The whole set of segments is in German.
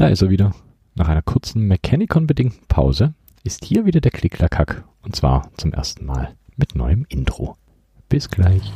Da ist er wieder. Nach einer kurzen Mechanicon-bedingten Pause ist hier wieder der Klicklackhack und zwar zum ersten Mal mit neuem Intro. Bis gleich.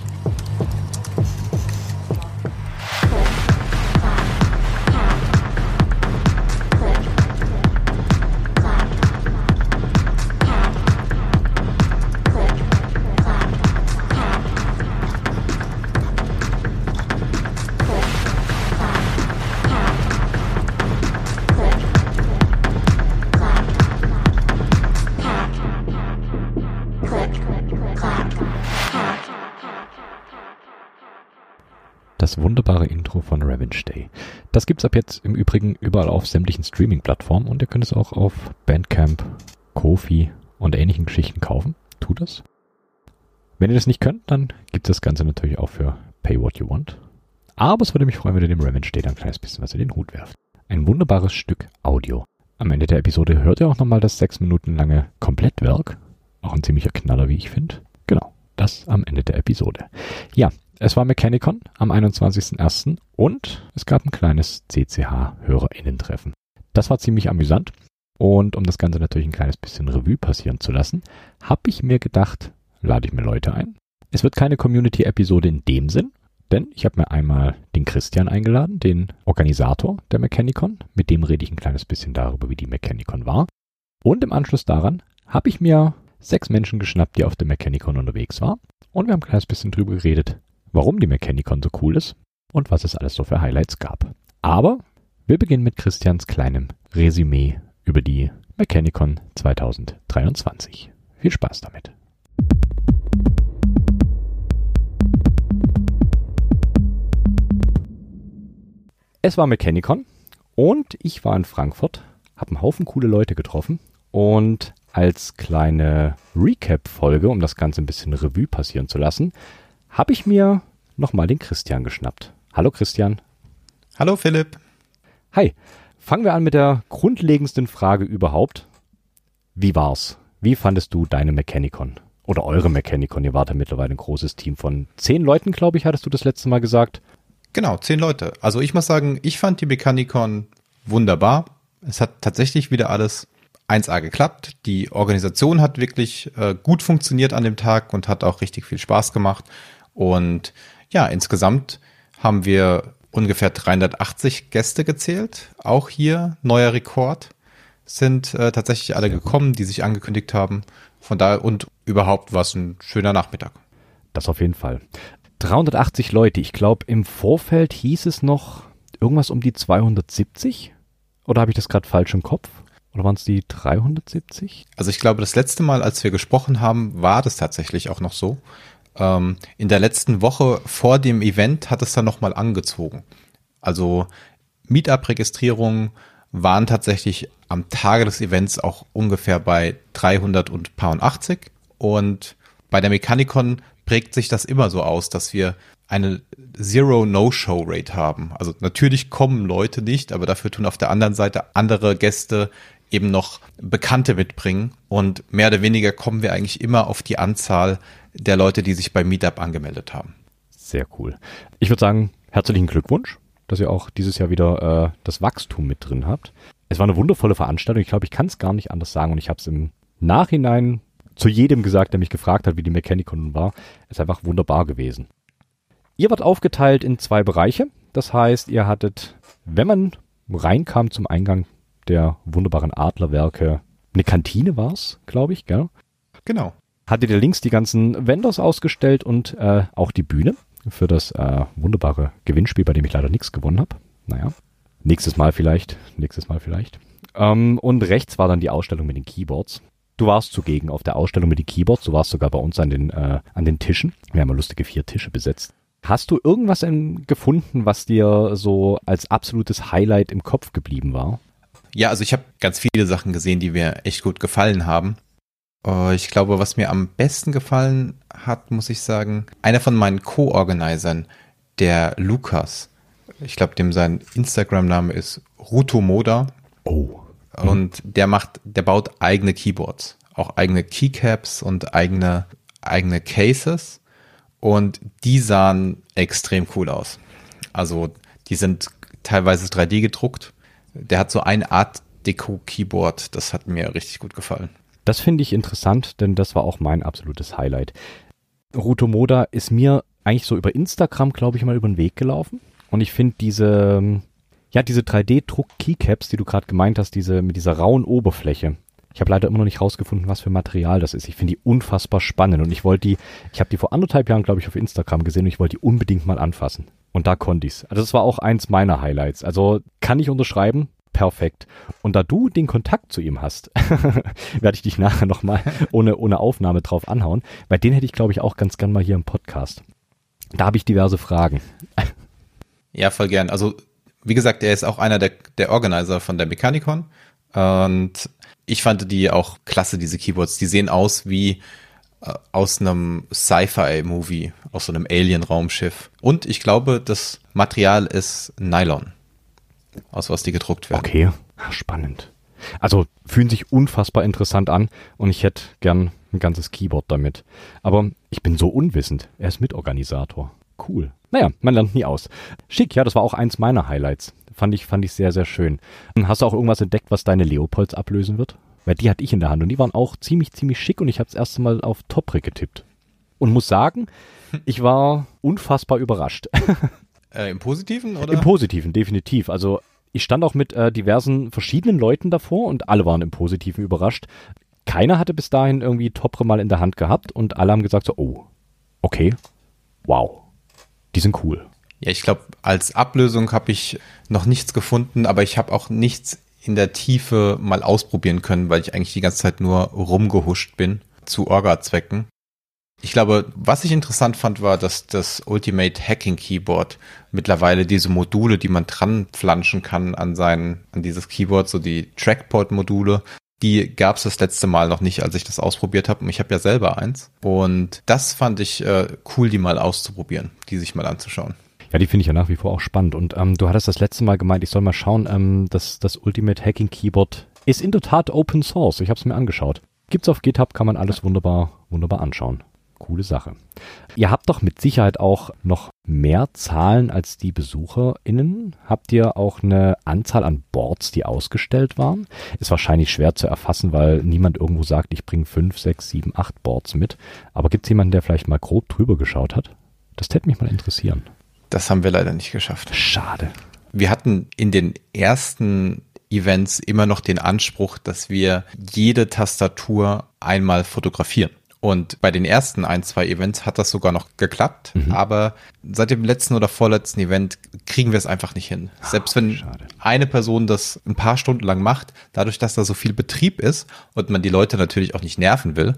Wunderbare Intro von Revenge Day. Das gibt's ab jetzt im Übrigen überall auf sämtlichen Streaming-Plattformen und ihr könnt es auch auf Bandcamp, Kofi und ähnlichen Geschichten kaufen. Tut das. Wenn ihr das nicht könnt, dann gibt es das Ganze natürlich auch für Pay What You Want. Aber es würde mich freuen, wenn ihr dem Revenge Day dann ein kleines bisschen was in den Hut werft. Ein wunderbares Stück Audio. Am Ende der Episode hört ihr auch nochmal das sechs Minuten lange Komplettwerk. Auch ein ziemlicher Knaller, wie ich finde. Genau, das am Ende der Episode. Ja, es war Mechanicon am 21.01. und es gab ein kleines CCH-HörerInnen-Treffen. Das war ziemlich amüsant. Und um das Ganze natürlich ein kleines bisschen Revue passieren zu lassen, habe ich mir gedacht, lade ich mir Leute ein. Es wird keine Community-Episode in dem Sinn, denn ich habe mir einmal den Christian eingeladen, den Organisator der Mechanicon. Mit dem rede ich ein kleines bisschen darüber, wie die Mechanicon war. Und im Anschluss daran habe ich mir sechs Menschen geschnappt, die auf der Mechanicon unterwegs waren. Und wir haben ein kleines bisschen drüber geredet, warum die Mechanicon so cool ist und was es alles so für Highlights gab. Aber wir beginnen mit Christians kleinem Resümee über die Mechanicon 2023. Viel Spaß damit. Es war Mechanicon und ich war in Frankfurt, habe einen Haufen coole Leute getroffen und als kleine Recap-Folge, um das Ganze ein bisschen Revue passieren zu lassen, habe ich mir nochmal den Christian geschnappt. Hallo Christian. Hallo Philipp. Hi. Fangen wir an mit der grundlegendsten Frage überhaupt. Wie war's? Wie fandest du deine Mechanicon? Oder eure Mechanicon? Ihr wart ja mittlerweile ein großes Team von zehn Leuten, glaube ich, hattest du das letzte Mal gesagt. Genau, zehn Leute. Also ich muss sagen, ich fand die Mechanicon wunderbar. Es hat tatsächlich wieder alles 1A geklappt. Die Organisation hat wirklich äh, gut funktioniert an dem Tag und hat auch richtig viel Spaß gemacht. Und ja, insgesamt haben wir ungefähr 380 Gäste gezählt. Auch hier neuer Rekord. Sind äh, tatsächlich alle gekommen, die sich angekündigt haben. Von daher und überhaupt war es ein schöner Nachmittag. Das auf jeden Fall. 380 Leute. Ich glaube, im Vorfeld hieß es noch irgendwas um die 270. Oder habe ich das gerade falsch im Kopf? Oder waren es die 370? Also ich glaube, das letzte Mal, als wir gesprochen haben, war das tatsächlich auch noch so. Ähm, in der letzten Woche vor dem Event hat es dann nochmal angezogen. Also Meetup-Registrierungen waren tatsächlich am Tage des Events auch ungefähr bei 300 und paar und 80. Und bei der Mechanicon prägt sich das immer so aus, dass wir eine Zero-No-Show-Rate haben. Also natürlich kommen Leute nicht, aber dafür tun auf der anderen Seite andere Gäste eben noch Bekannte mitbringen. Und mehr oder weniger kommen wir eigentlich immer auf die Anzahl der Leute, die sich beim Meetup angemeldet haben. Sehr cool. Ich würde sagen, herzlichen Glückwunsch, dass ihr auch dieses Jahr wieder äh, das Wachstum mit drin habt. Es war eine wundervolle Veranstaltung. Ich glaube, ich kann es gar nicht anders sagen und ich habe es im Nachhinein zu jedem gesagt, der mich gefragt hat, wie die Mechanicon war. Es ist einfach wunderbar gewesen. Ihr wart aufgeteilt in zwei Bereiche. Das heißt, ihr hattet, wenn man reinkam zum Eingang der wunderbaren Adlerwerke, eine Kantine war's, glaube ich, gell? Genau. Hattet ihr links die ganzen Vendors ausgestellt und äh, auch die Bühne für das äh, wunderbare Gewinnspiel, bei dem ich leider nichts gewonnen habe. Naja, nächstes Mal vielleicht, nächstes Mal vielleicht. Ähm, und rechts war dann die Ausstellung mit den Keyboards. Du warst zugegen auf der Ausstellung mit den Keyboards, du warst sogar bei uns an den, äh, an den Tischen. Wir haben ja lustige vier Tische besetzt. Hast du irgendwas in, gefunden, was dir so als absolutes Highlight im Kopf geblieben war? Ja, also ich habe ganz viele Sachen gesehen, die mir echt gut gefallen haben. Äh, ich glaube, was mir am besten gefallen hat, muss ich sagen, einer von meinen Co-Organisern, der Lukas. Ich glaube, dem sein Instagram-Name ist Rutomoda. Oh. Mhm. Und der macht, der baut eigene Keyboards, auch eigene Keycaps und eigene, eigene Cases. Und die sahen extrem cool aus. Also, die sind teilweise 3D gedruckt Der hat so eine Art Deko-Keyboard. Das hat mir richtig gut gefallen. Das finde ich interessant, denn das war auch mein absolutes Highlight. Ruto Moda ist mir eigentlich so über Instagram, glaube ich, mal über den Weg gelaufen. Und ich finde diese, ja, diese 3D-Druck-Keycaps, die du gerade gemeint hast, diese mit dieser rauen Oberfläche. Ich habe leider immer noch nicht rausgefunden, was für Material das ist. Ich finde die unfassbar spannend und ich wollte die, ich habe die vor anderthalb Jahren, glaube ich, auf Instagram gesehen und ich wollte die unbedingt mal anfassen. Und da konnte ich's. Also das war auch eins meiner Highlights. Also kann ich unterschreiben, perfekt. Und da du den Kontakt zu ihm hast, werde ich dich nachher nochmal ohne, ohne Aufnahme drauf anhauen, weil den hätte ich, glaube ich, auch ganz gern mal hier im Podcast. Da habe ich diverse Fragen. Ja, voll gern. Also, wie gesagt, er ist auch einer der, der Organizer von der Mechanicon. Und ich fand die auch klasse, diese Keyboards. Die sehen aus wie äh, aus einem Sci-Fi-Movie, aus so einem Alien-Raumschiff. Und ich glaube, das Material ist Nylon, aus was die gedruckt werden. Okay, spannend. Also fühlen sich unfassbar interessant an und ich hätte gern ein ganzes Keyboard damit. Aber ich bin so unwissend. Er ist Mitorganisator. Cool. Naja, man lernt nie aus. Schick, ja, das war auch eins meiner Highlights. Fand ich, fand ich sehr, sehr schön. Hast du auch irgendwas entdeckt, was deine Leopolds ablösen wird? Weil die hatte ich in der Hand und die waren auch ziemlich, ziemlich schick und ich habe das erste Mal auf Toprik getippt. Und muss sagen, ich war unfassbar überrascht. Äh, Im Positiven oder? Im Positiven, definitiv. Also ich stand auch mit äh, diversen verschiedenen Leuten davor und alle waren im Positiven überrascht. Keiner hatte bis dahin irgendwie Topre mal in der Hand gehabt und alle haben gesagt so, oh, okay, wow, die sind cool. Ja, ich glaube, als Ablösung habe ich noch nichts gefunden, aber ich habe auch nichts in der Tiefe mal ausprobieren können, weil ich eigentlich die ganze Zeit nur rumgehuscht bin zu Orga-Zwecken. Ich glaube, was ich interessant fand, war, dass das Ultimate Hacking Keyboard mittlerweile diese Module, die man dran flanschen kann an sein, an dieses Keyboard, so die Trackport-Module, die gab es das letzte Mal noch nicht, als ich das ausprobiert habe. Und ich habe ja selber eins. Und das fand ich äh, cool, die mal auszuprobieren, die sich mal anzuschauen. Ja, die finde ich ja nach wie vor auch spannend. Und ähm, du hattest das letzte Mal gemeint, ich soll mal schauen, ähm, dass das Ultimate Hacking Keyboard ist in der Tat Open Source. Ich habe es mir angeschaut. Gibt's auf GitHub, kann man alles wunderbar, wunderbar anschauen. Coole Sache. Ihr habt doch mit Sicherheit auch noch mehr Zahlen als die BesucherInnen. Habt ihr auch eine Anzahl an Boards, die ausgestellt waren? Ist wahrscheinlich schwer zu erfassen, weil niemand irgendwo sagt, ich bringe fünf, sechs, sieben, acht Boards mit. Aber gibt's jemanden, der vielleicht mal grob drüber geschaut hat? Das täte mich mal interessieren. Das haben wir leider nicht geschafft. Schade. Wir hatten in den ersten Events immer noch den Anspruch, dass wir jede Tastatur einmal fotografieren. Und bei den ersten ein, zwei Events hat das sogar noch geklappt, mhm. aber seit dem letzten oder vorletzten Event kriegen wir es einfach nicht hin. Ach, Selbst wenn schade. eine Person das ein paar Stunden lang macht, dadurch, dass da so viel Betrieb ist und man die Leute natürlich auch nicht nerven will,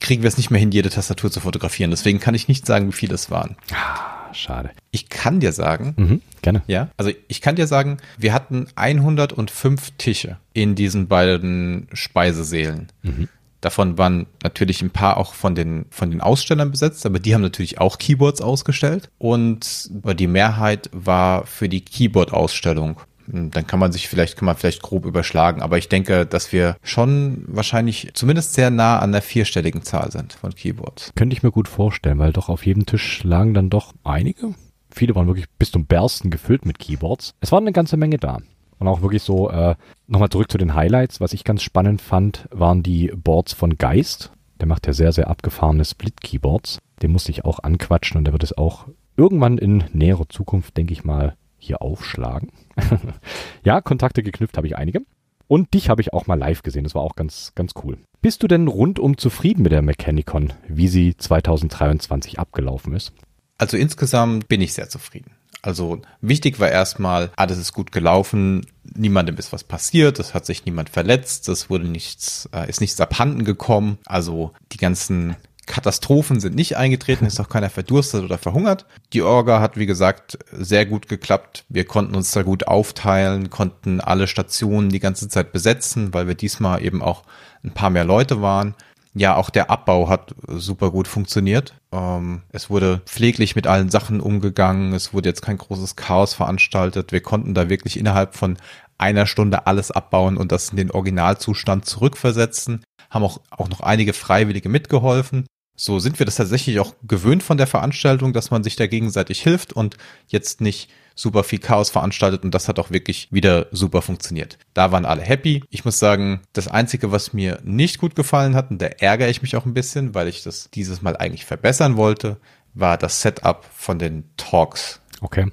kriegen wir es nicht mehr hin, jede Tastatur zu fotografieren. Deswegen kann ich nicht sagen, wie viele es waren. Ah schade. Ich kann dir sagen, mhm, gerne. Ja, also ich kann dir sagen, wir hatten 105 Tische in diesen beiden Speisesälen. Mhm. Davon waren natürlich ein paar auch von den, von den Ausstellern besetzt, aber die haben natürlich auch Keyboards ausgestellt. Und die Mehrheit war für die Keyboard-Ausstellung. Hm, dann kann man sich vielleicht, kann man vielleicht grob überschlagen. Aber ich denke, dass wir schon wahrscheinlich zumindest sehr nah an der vierstelligen Zahl sind von Keyboards. Könnte ich mir gut vorstellen, weil doch auf jedem Tisch lagen dann doch einige. Viele waren wirklich bis zum Bersten gefüllt mit Keyboards. Es waren eine ganze Menge da. Und auch wirklich so, äh, nochmal zurück zu den Highlights. Was ich ganz spannend fand, waren die Boards von Geist. Der macht ja sehr, sehr abgefahrene Split-Keyboards. Den musste ich auch anquatschen und der wird es auch irgendwann in näherer Zukunft, denke ich mal, hier aufschlagen. ja, Kontakte geknüpft habe ich einige. Und dich habe ich auch mal live gesehen. Das war auch ganz, ganz cool. Bist du denn rundum zufrieden mit der Mechanicon, wie sie 2023 abgelaufen ist? Also insgesamt bin ich sehr zufrieden. Also wichtig war erstmal, alles ist gut gelaufen, niemandem ist was passiert, es hat sich niemand verletzt, es wurde nichts, äh, ist nichts abhanden gekommen. Also die ganzen Katastrophen sind nicht eingetreten, ist auch keiner verdurstet oder verhungert. Die Orga hat, wie gesagt, sehr gut geklappt. Wir konnten uns da gut aufteilen, konnten alle Stationen die ganze Zeit besetzen, weil wir diesmal eben auch ein paar mehr Leute waren. Ja, auch der Abbau hat super gut funktioniert. Ähm, es wurde pfleglich mit allen Sachen umgegangen. Es wurde jetzt kein großes Chaos veranstaltet. Wir konnten da wirklich innerhalb von einer Stunde alles abbauen und das in den Originalzustand zurückversetzen. Haben auch, auch noch einige Freiwillige mitgeholfen. So sind wir das tatsächlich auch gewöhnt von der Veranstaltung, dass man sich da gegenseitig hilft und jetzt nicht super viel Chaos veranstaltet und das hat auch wirklich wieder super funktioniert. Da waren alle happy. Ich muss sagen, das Einzige, was mir nicht gut gefallen hat, und da ärgere ich mich auch ein bisschen, weil ich das dieses Mal eigentlich verbessern wollte, war das Setup von den Talks. Okay.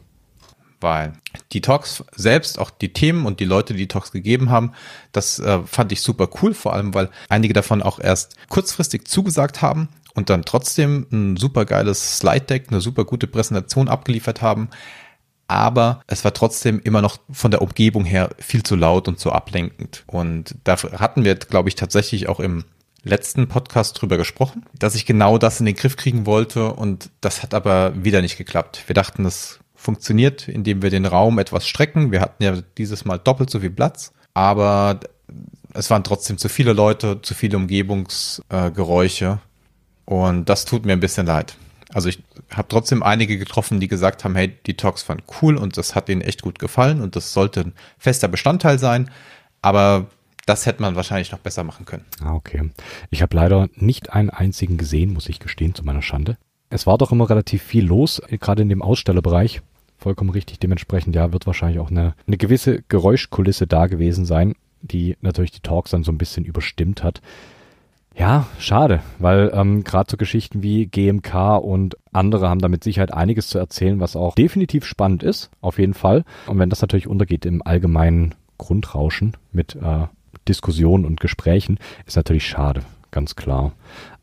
Weil die Talks selbst, auch die Themen und die Leute, die, die Talks gegeben haben, das äh, fand ich super cool, vor allem weil einige davon auch erst kurzfristig zugesagt haben und dann trotzdem ein super geiles Slide Deck, eine super gute Präsentation abgeliefert haben. Aber es war trotzdem immer noch von der Umgebung her viel zu laut und zu ablenkend. Und da hatten wir, glaube ich, tatsächlich auch im letzten Podcast drüber gesprochen, dass ich genau das in den Griff kriegen wollte und das hat aber wieder nicht geklappt. Wir dachten, das funktioniert, indem wir den Raum etwas strecken. Wir hatten ja dieses Mal doppelt so viel Platz, aber es waren trotzdem zu viele Leute, zu viele Umgebungsgeräusche und das tut mir ein bisschen leid. Also ich habe trotzdem einige getroffen, die gesagt haben, hey, die Talks waren cool und das hat ihnen echt gut gefallen und das sollte ein fester Bestandteil sein, aber das hätte man wahrscheinlich noch besser machen können. Ah, okay. Ich habe leider nicht einen einzigen gesehen, muss ich gestehen, zu meiner Schande. Es war doch immer relativ viel los, gerade in dem Ausstellerbereich. Vollkommen richtig. Dementsprechend, ja, wird wahrscheinlich auch eine, eine gewisse Geräuschkulisse da gewesen sein, die natürlich die Talks dann so ein bisschen überstimmt hat. Ja, schade, weil ähm, gerade so Geschichten wie GMK und andere haben da mit Sicherheit einiges zu erzählen, was auch definitiv spannend ist, auf jeden Fall. Und wenn das natürlich untergeht im allgemeinen Grundrauschen mit äh, Diskussionen und Gesprächen, ist natürlich schade, ganz klar.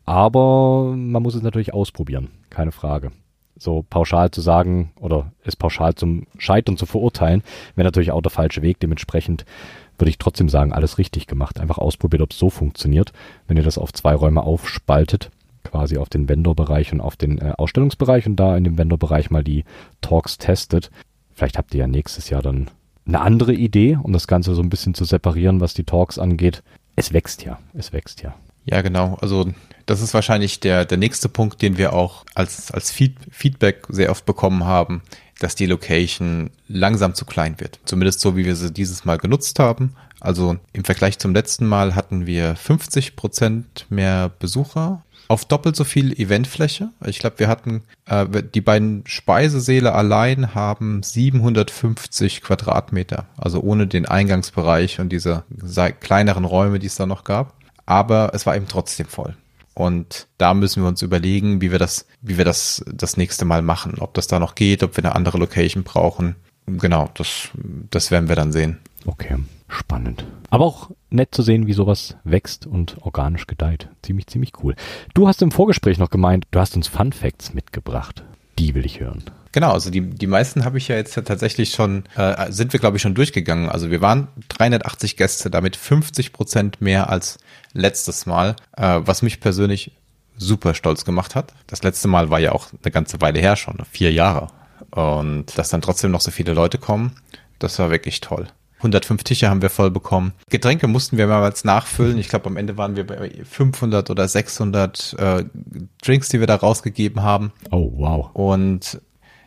Aber man muss es natürlich ausprobieren, keine Frage. So pauschal zu sagen oder es pauschal zum Scheitern zu verurteilen, wäre natürlich auch der falsche Weg. Dementsprechend würde ich trotzdem sagen, alles richtig gemacht. Einfach ausprobiert, ob es so funktioniert. Wenn ihr das auf zwei Räume aufspaltet, quasi auf den Vendor-Bereich und auf den äh, Ausstellungsbereich und da in dem Vendor-Bereich mal die Talks testet. Vielleicht habt ihr ja nächstes Jahr dann eine andere Idee, um das Ganze so ein bisschen zu separieren, was die Talks angeht. Es wächst ja, es wächst ja. Ja, genau. Also das ist wahrscheinlich der, der nächste Punkt, den wir auch als, als Feed, Feedback sehr oft bekommen haben, dass die Location langsam zu klein wird. Zumindest so, wie wir sie dieses Mal genutzt haben. Also im Vergleich zum letzten Mal hatten wir 50 Prozent mehr Besucher auf doppelt so viel Eventfläche. Ich glaube, wir hatten äh, die beiden Speisesäle allein haben 750 Quadratmeter, also ohne den Eingangsbereich und diese kleineren Räume, die es da noch gab. Aber es war eben trotzdem voll. Und da müssen wir uns überlegen, wie wir das, wie wir das das nächste Mal machen. Ob das da noch geht, ob wir eine andere Location brauchen. Genau, das, das werden wir dann sehen. Okay, spannend. Aber auch nett zu sehen, wie sowas wächst und organisch gedeiht. Ziemlich, ziemlich cool. Du hast im Vorgespräch noch gemeint, du hast uns Fun Facts mitgebracht. Die will ich hören. Genau, also die, die meisten habe ich ja jetzt tatsächlich schon, äh, sind wir glaube ich schon durchgegangen. Also wir waren 380 Gäste, damit 50 Prozent mehr als letztes Mal, äh, was mich persönlich super stolz gemacht hat. Das letzte Mal war ja auch eine ganze Weile her schon, vier Jahre. Und dass dann trotzdem noch so viele Leute kommen, das war wirklich toll. 105 Tische haben wir voll bekommen. Getränke mussten wir mehrmals nachfüllen. Ich glaube, am Ende waren wir bei 500 oder 600 äh, Drinks, die wir da rausgegeben haben. Oh, wow. Und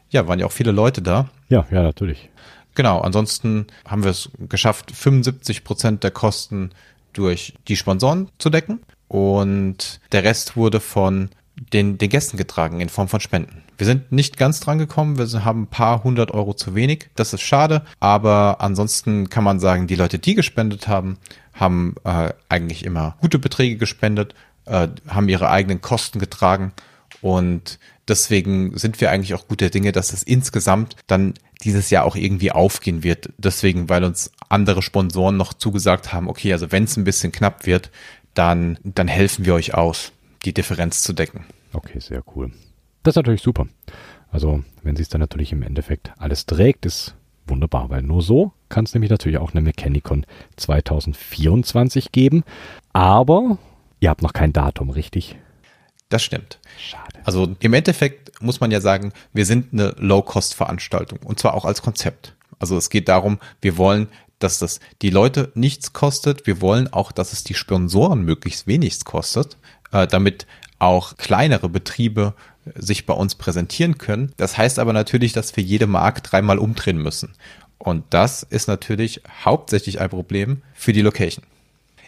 ja, waren ja auch viele Leute da. Ja, ja, natürlich. Genau, ansonsten haben wir es geschafft, 75 Prozent der Kosten durch die Sponsoren zu decken und der Rest wurde von den, den Gästen getragen in Form von Spenden. Wir sind nicht ganz dran gekommen, wir haben ein paar hundert Euro zu wenig. Das ist schade, aber ansonsten kann man sagen, die Leute, die gespendet haben, haben äh, eigentlich immer gute Beträge gespendet, äh, haben ihre eigenen Kosten getragen und deswegen sind wir eigentlich auch guter Dinge, dass es insgesamt dann dieses Jahr auch irgendwie aufgehen wird. Deswegen, weil uns andere Sponsoren noch zugesagt haben, okay, also wenn es ein bisschen knapp wird, dann, dann helfen wir euch aus, die Differenz zu decken. Okay, sehr cool. Das ist natürlich super. Also, wenn sie es dann natürlich im Endeffekt alles trägt, ist wunderbar, weil nur so kann es nämlich natürlich auch eine Mechanicon 2024 geben. Aber ihr habt noch kein Datum, richtig? Das stimmt. Schade. Also im Endeffekt muss man ja sagen, wir sind eine Low-Cost-Veranstaltung und zwar auch als Konzept. Also es geht darum, wir wollen, dass das die Leute nichts kostet. Wir wollen auch, dass es die Sponsoren möglichst wenig kostet, äh, damit auch kleinere Betriebe sich bei uns präsentieren können. Das heißt aber natürlich, dass wir jede Mark dreimal umdrehen müssen. Und das ist natürlich hauptsächlich ein Problem für die Location.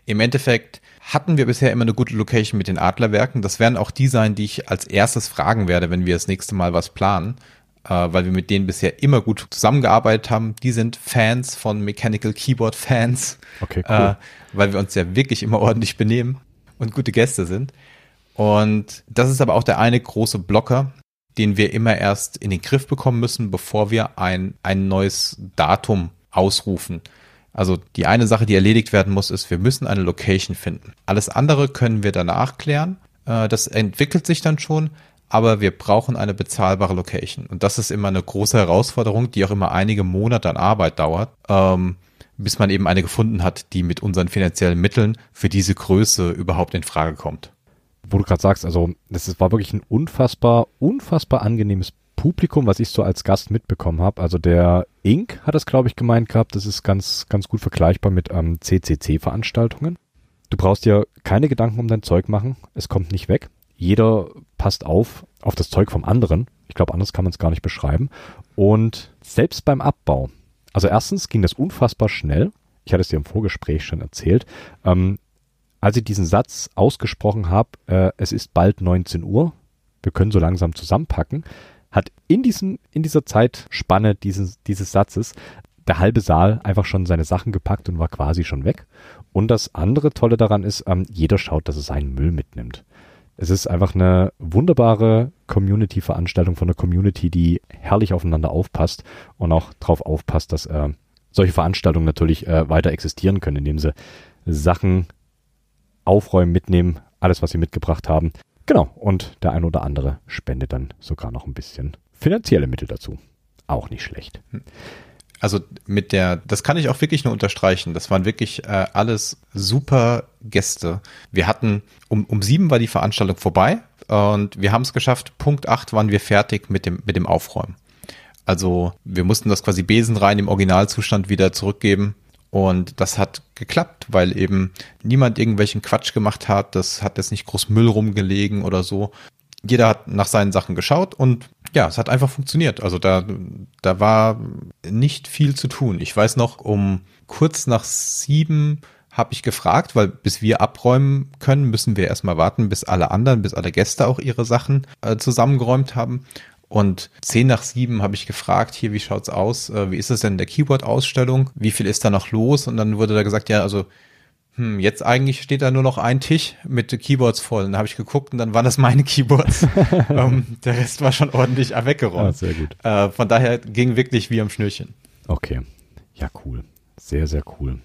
Im Endeffekt hatten wir bisher immer eine gute Location mit den Adlerwerken. Das werden auch die sein, die ich als erstes fragen werde, wenn wir das nächste Mal was planen. äh, weil wir mit denen bisher immer gut zusammengearbeitet haben. Die sind Fans von Mechanical Keyboard Fans, Okay, cool. äh, weil wir uns ja wirklich immer ordentlich benehmen und gute Gäste sind. Und das ist aber auch der eine große Blocker, den wir immer erst in den Griff bekommen müssen, bevor wir ein, ein neues Datum ausrufen. Also die eine Sache, die erledigt werden muss, ist, wir müssen eine Location finden. Alles andere können wir danach klären. Äh, Das entwickelt sich dann schon, aber wir brauchen eine bezahlbare Location. Und das ist immer eine große Herausforderung, die auch immer einige Monate an Arbeit dauert, ähm, bis man eben eine gefunden hat, die mit unseren finanziellen Mitteln für diese Größe überhaupt in Frage kommt. Wo du gerade sagst, also das war wirklich ein unfassbar, unfassbar angenehmes Publikum, was ich so als Gast mitbekommen habe. Also der Inc. hat das, glaube ich, gemeint gehabt. Das ist ganz, ganz gut vergleichbar mit ähm, CCC-Veranstaltungen. Du brauchst dir keine Gedanken um dein Zeug machen. Es kommt nicht weg. Jeder passt auf auf das Zeug vom anderen. Ich glaube, anders kann man es gar nicht beschreiben. Und selbst beim Abbau. Also erstens ging das unfassbar schnell. Ich hatte es dir im Vorgespräch schon erzählt. Ähm, als ich diesen Satz ausgesprochen habe, äh, es ist bald 19 Uhr, wir können so langsam zusammenpacken, hat in, diesen, in dieser Zeitspanne dieses, dieses Satzes der halbe Saal einfach schon seine Sachen gepackt und war quasi schon weg. Und das andere Tolle daran ist, ähm, jeder schaut, dass er seinen Müll mitnimmt. Es ist einfach eine wunderbare Community-Veranstaltung von einer Community, die herrlich aufeinander aufpasst und auch darauf aufpasst, dass äh, solche Veranstaltungen natürlich äh, weiter existieren können, indem sie Sachen aufräumen, mitnehmen, alles, was sie mitgebracht haben. Genau, und der ein oder andere spendet dann sogar noch ein bisschen finanzielle Mittel dazu. Auch nicht schlecht. Also mit der, das kann ich auch wirklich nur unterstreichen. Das waren wirklich äh, alles super Gäste. Wir hatten, um, um sieben war die Veranstaltung vorbei und wir haben es geschafft. Punkt acht waren wir fertig mit dem, mit dem Aufräumen. Also wir mussten das quasi besenrein im Originalzustand wieder zurückgeben. Und das hat geklappt, weil eben niemand irgendwelchen Quatsch gemacht hat. Das hat jetzt nicht groß Müll rumgelegen oder so. Jeder hat nach seinen Sachen geschaut und ja, es hat einfach funktioniert. Also da, da war nicht viel zu tun. Ich weiß noch, um kurz nach sieben habe ich gefragt, weil bis wir abräumen können, müssen wir erstmal warten, bis alle anderen, bis alle Gäste auch ihre Sachen äh, zusammengeräumt haben. Und zehn nach sieben habe ich gefragt, hier, wie schaut's aus? Äh, wie ist es denn in der Keyboard-Ausstellung? Wie viel ist da noch los? Und dann wurde da gesagt, ja, also hm, jetzt eigentlich steht da nur noch ein Tisch mit Keyboards voll. Und dann habe ich geguckt und dann waren das meine Keyboards. ähm, der Rest war schon ordentlich weggeräumt. Ah, sehr gut. Äh, von daher ging wirklich wie am Schnürchen. Okay. Ja, cool. Sehr, sehr cool.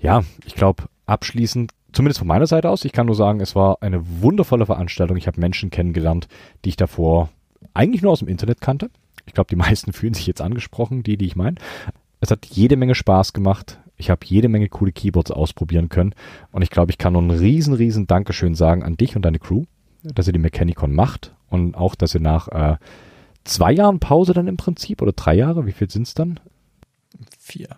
Ja, ich glaube, abschließend, zumindest von meiner Seite aus, ich kann nur sagen, es war eine wundervolle Veranstaltung. Ich habe Menschen kennengelernt, die ich davor eigentlich nur aus dem Internet kannte. Ich glaube, die meisten fühlen sich jetzt angesprochen, die, die ich meine. Es hat jede Menge Spaß gemacht. Ich habe jede Menge coole Keyboards ausprobieren können. Und ich glaube, ich kann nur ein riesen, riesen Dankeschön sagen an dich und deine Crew, dass ihr die Mechanicon macht und auch, dass ihr nach äh, zwei Jahren Pause dann im Prinzip oder drei Jahre, wie viel sind es dann? Vier.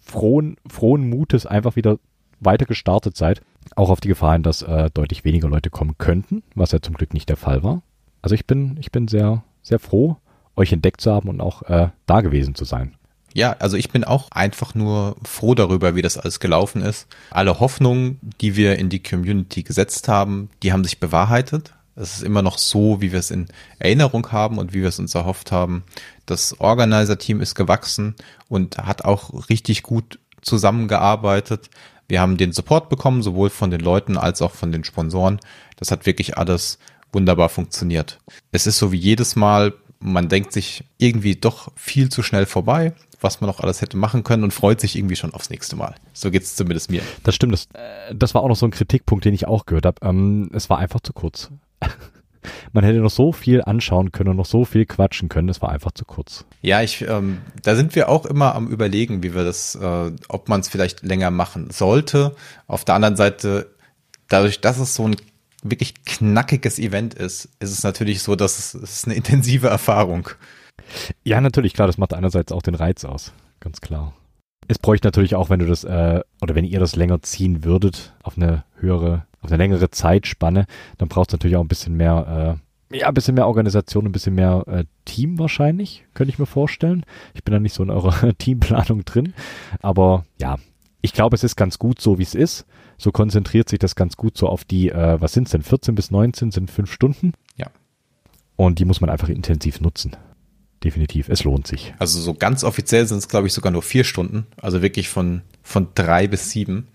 Frohen, frohen Mutes einfach wieder weiter gestartet seid. Auch auf die Gefahr hin, dass äh, deutlich weniger Leute kommen könnten, was ja zum Glück nicht der Fall war. Also ich bin, ich bin sehr, sehr froh, euch entdeckt zu haben und auch äh, da gewesen zu sein. Ja, also ich bin auch einfach nur froh darüber, wie das alles gelaufen ist. Alle Hoffnungen, die wir in die Community gesetzt haben, die haben sich bewahrheitet. Es ist immer noch so, wie wir es in Erinnerung haben und wie wir es uns erhofft haben. Das Organizer-Team ist gewachsen und hat auch richtig gut zusammengearbeitet. Wir haben den Support bekommen, sowohl von den Leuten als auch von den Sponsoren. Das hat wirklich alles wunderbar funktioniert. Es ist so wie jedes Mal, man denkt sich irgendwie doch viel zu schnell vorbei, was man noch alles hätte machen können und freut sich irgendwie schon aufs nächste Mal. So geht es zumindest mir. Das stimmt, das, äh, das war auch noch so ein Kritikpunkt, den ich auch gehört habe. Ähm, es war einfach zu kurz. man hätte noch so viel anschauen können und noch so viel quatschen können, es war einfach zu kurz. Ja, ich, ähm, da sind wir auch immer am überlegen, wie wir das, äh, ob man es vielleicht länger machen sollte. Auf der anderen Seite, dadurch, dass es so ein wirklich knackiges Event ist, ist es natürlich so, dass es, es ist eine intensive Erfahrung. Ja, natürlich, klar, das macht einerseits auch den Reiz aus, ganz klar. Es bräuchte natürlich auch, wenn du das, äh, oder wenn ihr das länger ziehen würdet, auf eine höhere, auf eine längere Zeitspanne, dann braucht es natürlich auch ein bisschen mehr, äh, ja, ein bisschen mehr Organisation, ein bisschen mehr äh, Team wahrscheinlich, könnte ich mir vorstellen. Ich bin da nicht so in eurer Teamplanung drin, aber ja, ich glaube, es ist ganz gut so, wie es ist. So konzentriert sich das ganz gut so auf die, äh, was sind es denn, 14 bis 19 sind fünf Stunden. Ja. Und die muss man einfach intensiv nutzen. definitiv. Es lohnt sich. Also so ganz offiziell sind es, glaube ich, sogar nur vier Stunden. Also wirklich von, von drei bis sieben.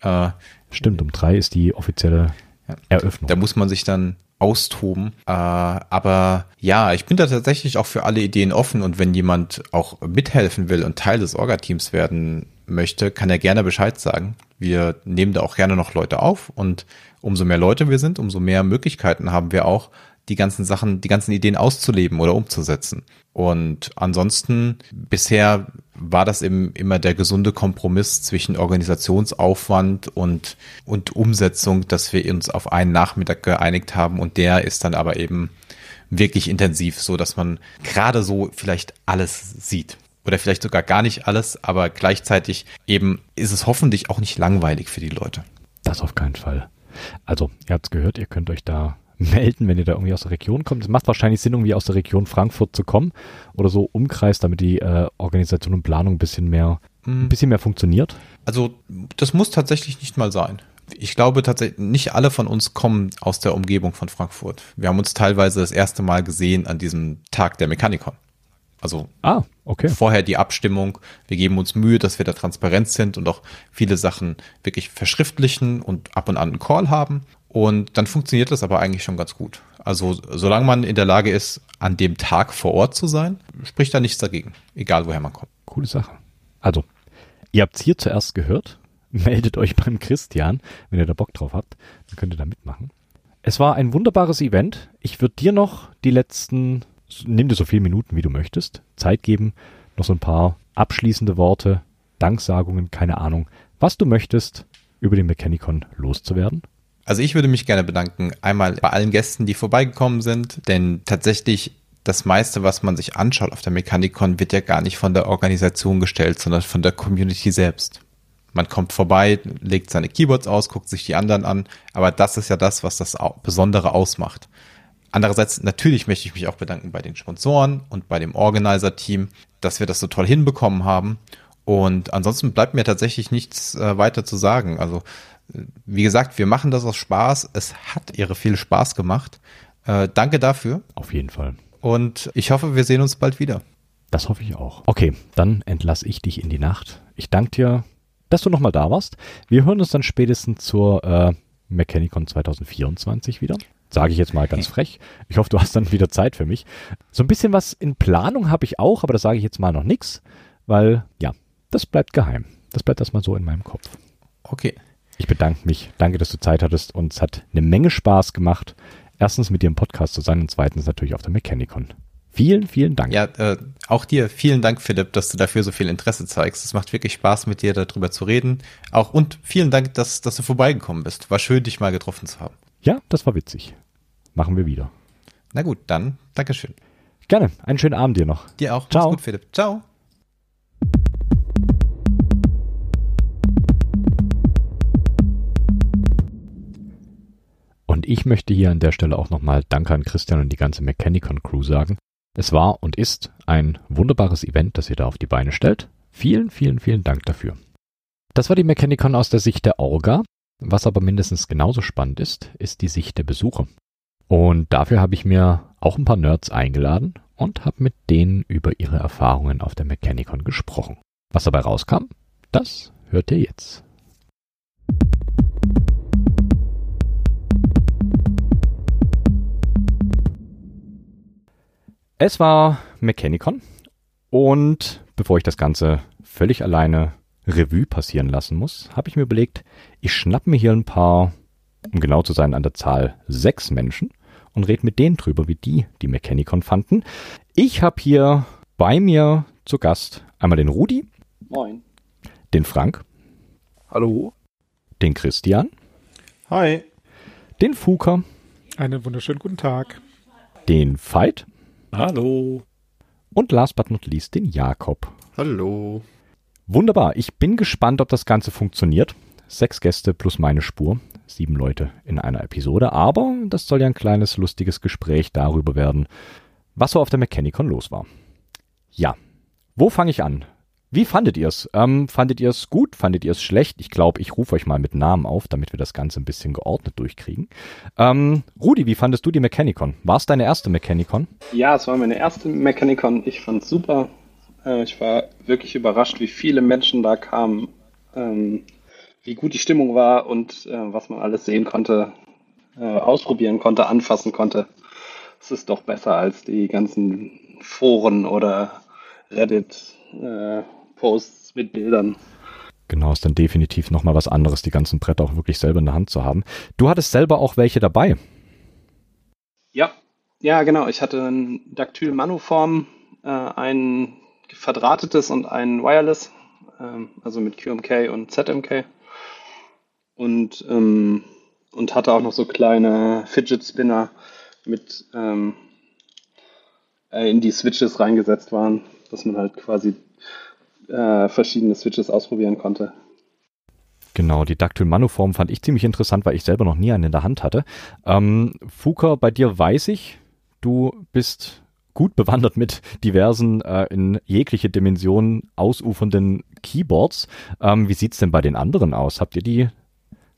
Äh, Stimmt, um drei ist die offizielle ja. Eröffnung. Da muss man sich dann austoben. Äh, aber ja, ich bin da tatsächlich auch für alle Ideen offen und wenn jemand auch mithelfen will und Teil des Orga-Teams werden möchte, kann er gerne Bescheid sagen. Wir nehmen da auch gerne noch Leute auf und umso mehr Leute wir sind, umso mehr Möglichkeiten haben wir auch, die ganzen Sachen, die ganzen Ideen auszuleben oder umzusetzen. Und ansonsten bisher war das eben immer der gesunde Kompromiss zwischen Organisationsaufwand und, und Umsetzung, dass wir uns auf einen Nachmittag geeinigt haben und der ist dann aber eben wirklich intensiv, so dass man gerade so vielleicht alles sieht. Oder vielleicht sogar gar nicht alles, aber gleichzeitig eben ist es hoffentlich auch nicht langweilig für die Leute. Das auf keinen Fall. Also, ihr habt es gehört, ihr könnt euch da melden, wenn ihr da irgendwie aus der Region kommt. Es macht wahrscheinlich Sinn, irgendwie aus der Region Frankfurt zu kommen oder so Umkreis, damit die äh, Organisation und Planung ein bisschen mehr, ein mhm. bisschen mehr funktioniert. Also das muss tatsächlich nicht mal sein. Ich glaube tatsächlich, nicht alle von uns kommen aus der Umgebung von Frankfurt. Wir haben uns teilweise das erste Mal gesehen an diesem Tag der Mechanikon. Also ah, okay. vorher die Abstimmung. Wir geben uns Mühe, dass wir da transparent sind und auch viele Sachen wirklich verschriftlichen und ab und an einen Call haben. Und dann funktioniert das aber eigentlich schon ganz gut. Also solange man in der Lage ist, an dem Tag vor Ort zu sein, spricht da nichts dagegen, egal woher man kommt. Coole Sache. Also, ihr habt es hier zuerst gehört. Meldet euch beim Christian, wenn ihr da Bock drauf habt. Dann könnt ihr da mitmachen. Es war ein wunderbares Event. Ich würde dir noch die letzten, nimm dir so viele Minuten, wie du möchtest, Zeit geben, noch so ein paar abschließende Worte, Danksagungen, keine Ahnung, was du möchtest, über den Mechanicon loszuwerden. Also ich würde mich gerne bedanken, einmal bei allen Gästen, die vorbeigekommen sind, denn tatsächlich das meiste, was man sich anschaut auf der Mechanikon, wird ja gar nicht von der Organisation gestellt, sondern von der Community selbst. Man kommt vorbei, legt seine Keyboards aus, guckt sich die anderen an, aber das ist ja das, was das Besondere ausmacht. Andererseits, natürlich möchte ich mich auch bedanken bei den Sponsoren und bei dem Organizer-Team, dass wir das so toll hinbekommen haben. Und ansonsten bleibt mir tatsächlich nichts äh, weiter zu sagen. Also wie gesagt, wir machen das aus Spaß. Es hat ihre viel Spaß gemacht. Äh, danke dafür. Auf jeden Fall. Und ich hoffe, wir sehen uns bald wieder. Das hoffe ich auch. Okay, dann entlasse ich dich in die Nacht. Ich danke dir, dass du nochmal da warst. Wir hören uns dann spätestens zur äh, Mechanicon 2024 wieder. Sage ich jetzt mal ganz frech. Ich hoffe, du hast dann wieder Zeit für mich. So ein bisschen was in Planung habe ich auch, aber da sage ich jetzt mal noch nichts, weil ja, das bleibt geheim. Das bleibt erstmal so in meinem Kopf. Okay. Ich bedanke mich. Danke, dass du Zeit hattest und es hat eine Menge Spaß gemacht. Erstens mit dir im Podcast zu sein und zweitens natürlich auf der Mechanicon. Vielen, vielen Dank. Ja, äh, auch dir vielen Dank, Philipp, dass du dafür so viel Interesse zeigst. Es macht wirklich Spaß, mit dir darüber zu reden. Auch und vielen Dank, dass, dass du vorbeigekommen bist. War schön, dich mal getroffen zu haben. Ja, das war witzig. Machen wir wieder. Na gut, dann Dankeschön. Gerne. Einen schönen Abend dir noch. Dir auch. Ciao. Mach's gut, Philipp. Ciao. Und ich möchte hier an der Stelle auch nochmal Danke an Christian und die ganze Mechanicon Crew sagen. Es war und ist ein wunderbares Event, das ihr da auf die Beine stellt. Vielen, vielen, vielen Dank dafür. Das war die Mechanicon aus der Sicht der Orga. Was aber mindestens genauso spannend ist, ist die Sicht der Besucher. Und dafür habe ich mir auch ein paar Nerds eingeladen und habe mit denen über ihre Erfahrungen auf der Mechanicon gesprochen. Was dabei rauskam, das hört ihr jetzt. Es war Mechanicon und bevor ich das Ganze völlig alleine Revue passieren lassen muss, habe ich mir überlegt, ich schnapp mir hier ein paar, um genau zu sein, an der Zahl sechs Menschen und rede mit denen drüber, wie die die Mechanicon fanden. Ich habe hier bei mir zu Gast einmal den Rudi. Moin. Den Frank. Hallo. Den Christian. Hi. Den Fuker. Einen wunderschönen guten Tag. Den Veit. Hallo. Und last but not least den Jakob. Hallo. Wunderbar. Ich bin gespannt, ob das Ganze funktioniert. Sechs Gäste plus meine Spur. Sieben Leute in einer Episode. Aber das soll ja ein kleines, lustiges Gespräch darüber werden, was so auf der Mechanicon los war. Ja. Wo fange ich an? Wie fandet ihr es? Ähm, fandet ihr es gut? Fandet ihr es schlecht? Ich glaube, ich rufe euch mal mit Namen auf, damit wir das Ganze ein bisschen geordnet durchkriegen. Ähm, Rudi, wie fandest du die Mechanicon? War es deine erste Mechanicon? Ja, es war meine erste Mechanicon. Ich fand es super. Äh, ich war wirklich überrascht, wie viele Menschen da kamen, ähm, wie gut die Stimmung war und äh, was man alles sehen konnte, äh, ausprobieren konnte, anfassen konnte. Es ist doch besser als die ganzen Foren oder Reddit. Äh, Posts mit Bildern. Genau, ist dann definitiv nochmal was anderes, die ganzen Bretter auch wirklich selber in der Hand zu haben. Du hattest selber auch welche dabei. Ja, ja, genau. Ich hatte ein Dactyl Manuform, äh, ein verdrahtetes und ein Wireless, ähm, also mit QMK und ZMK. Und, ähm, und hatte auch noch so kleine Fidget Spinner mit ähm, äh, in die Switches reingesetzt waren, dass man halt quasi äh, verschiedene Switches ausprobieren konnte. Genau, die Dactyl Manuform fand ich ziemlich interessant, weil ich selber noch nie einen in der Hand hatte. Ähm, Fuka, bei dir weiß ich, du bist gut bewandert mit diversen äh, in jegliche Dimensionen ausufernden Keyboards. Ähm, wie sieht's denn bei den anderen aus? Habt ihr die,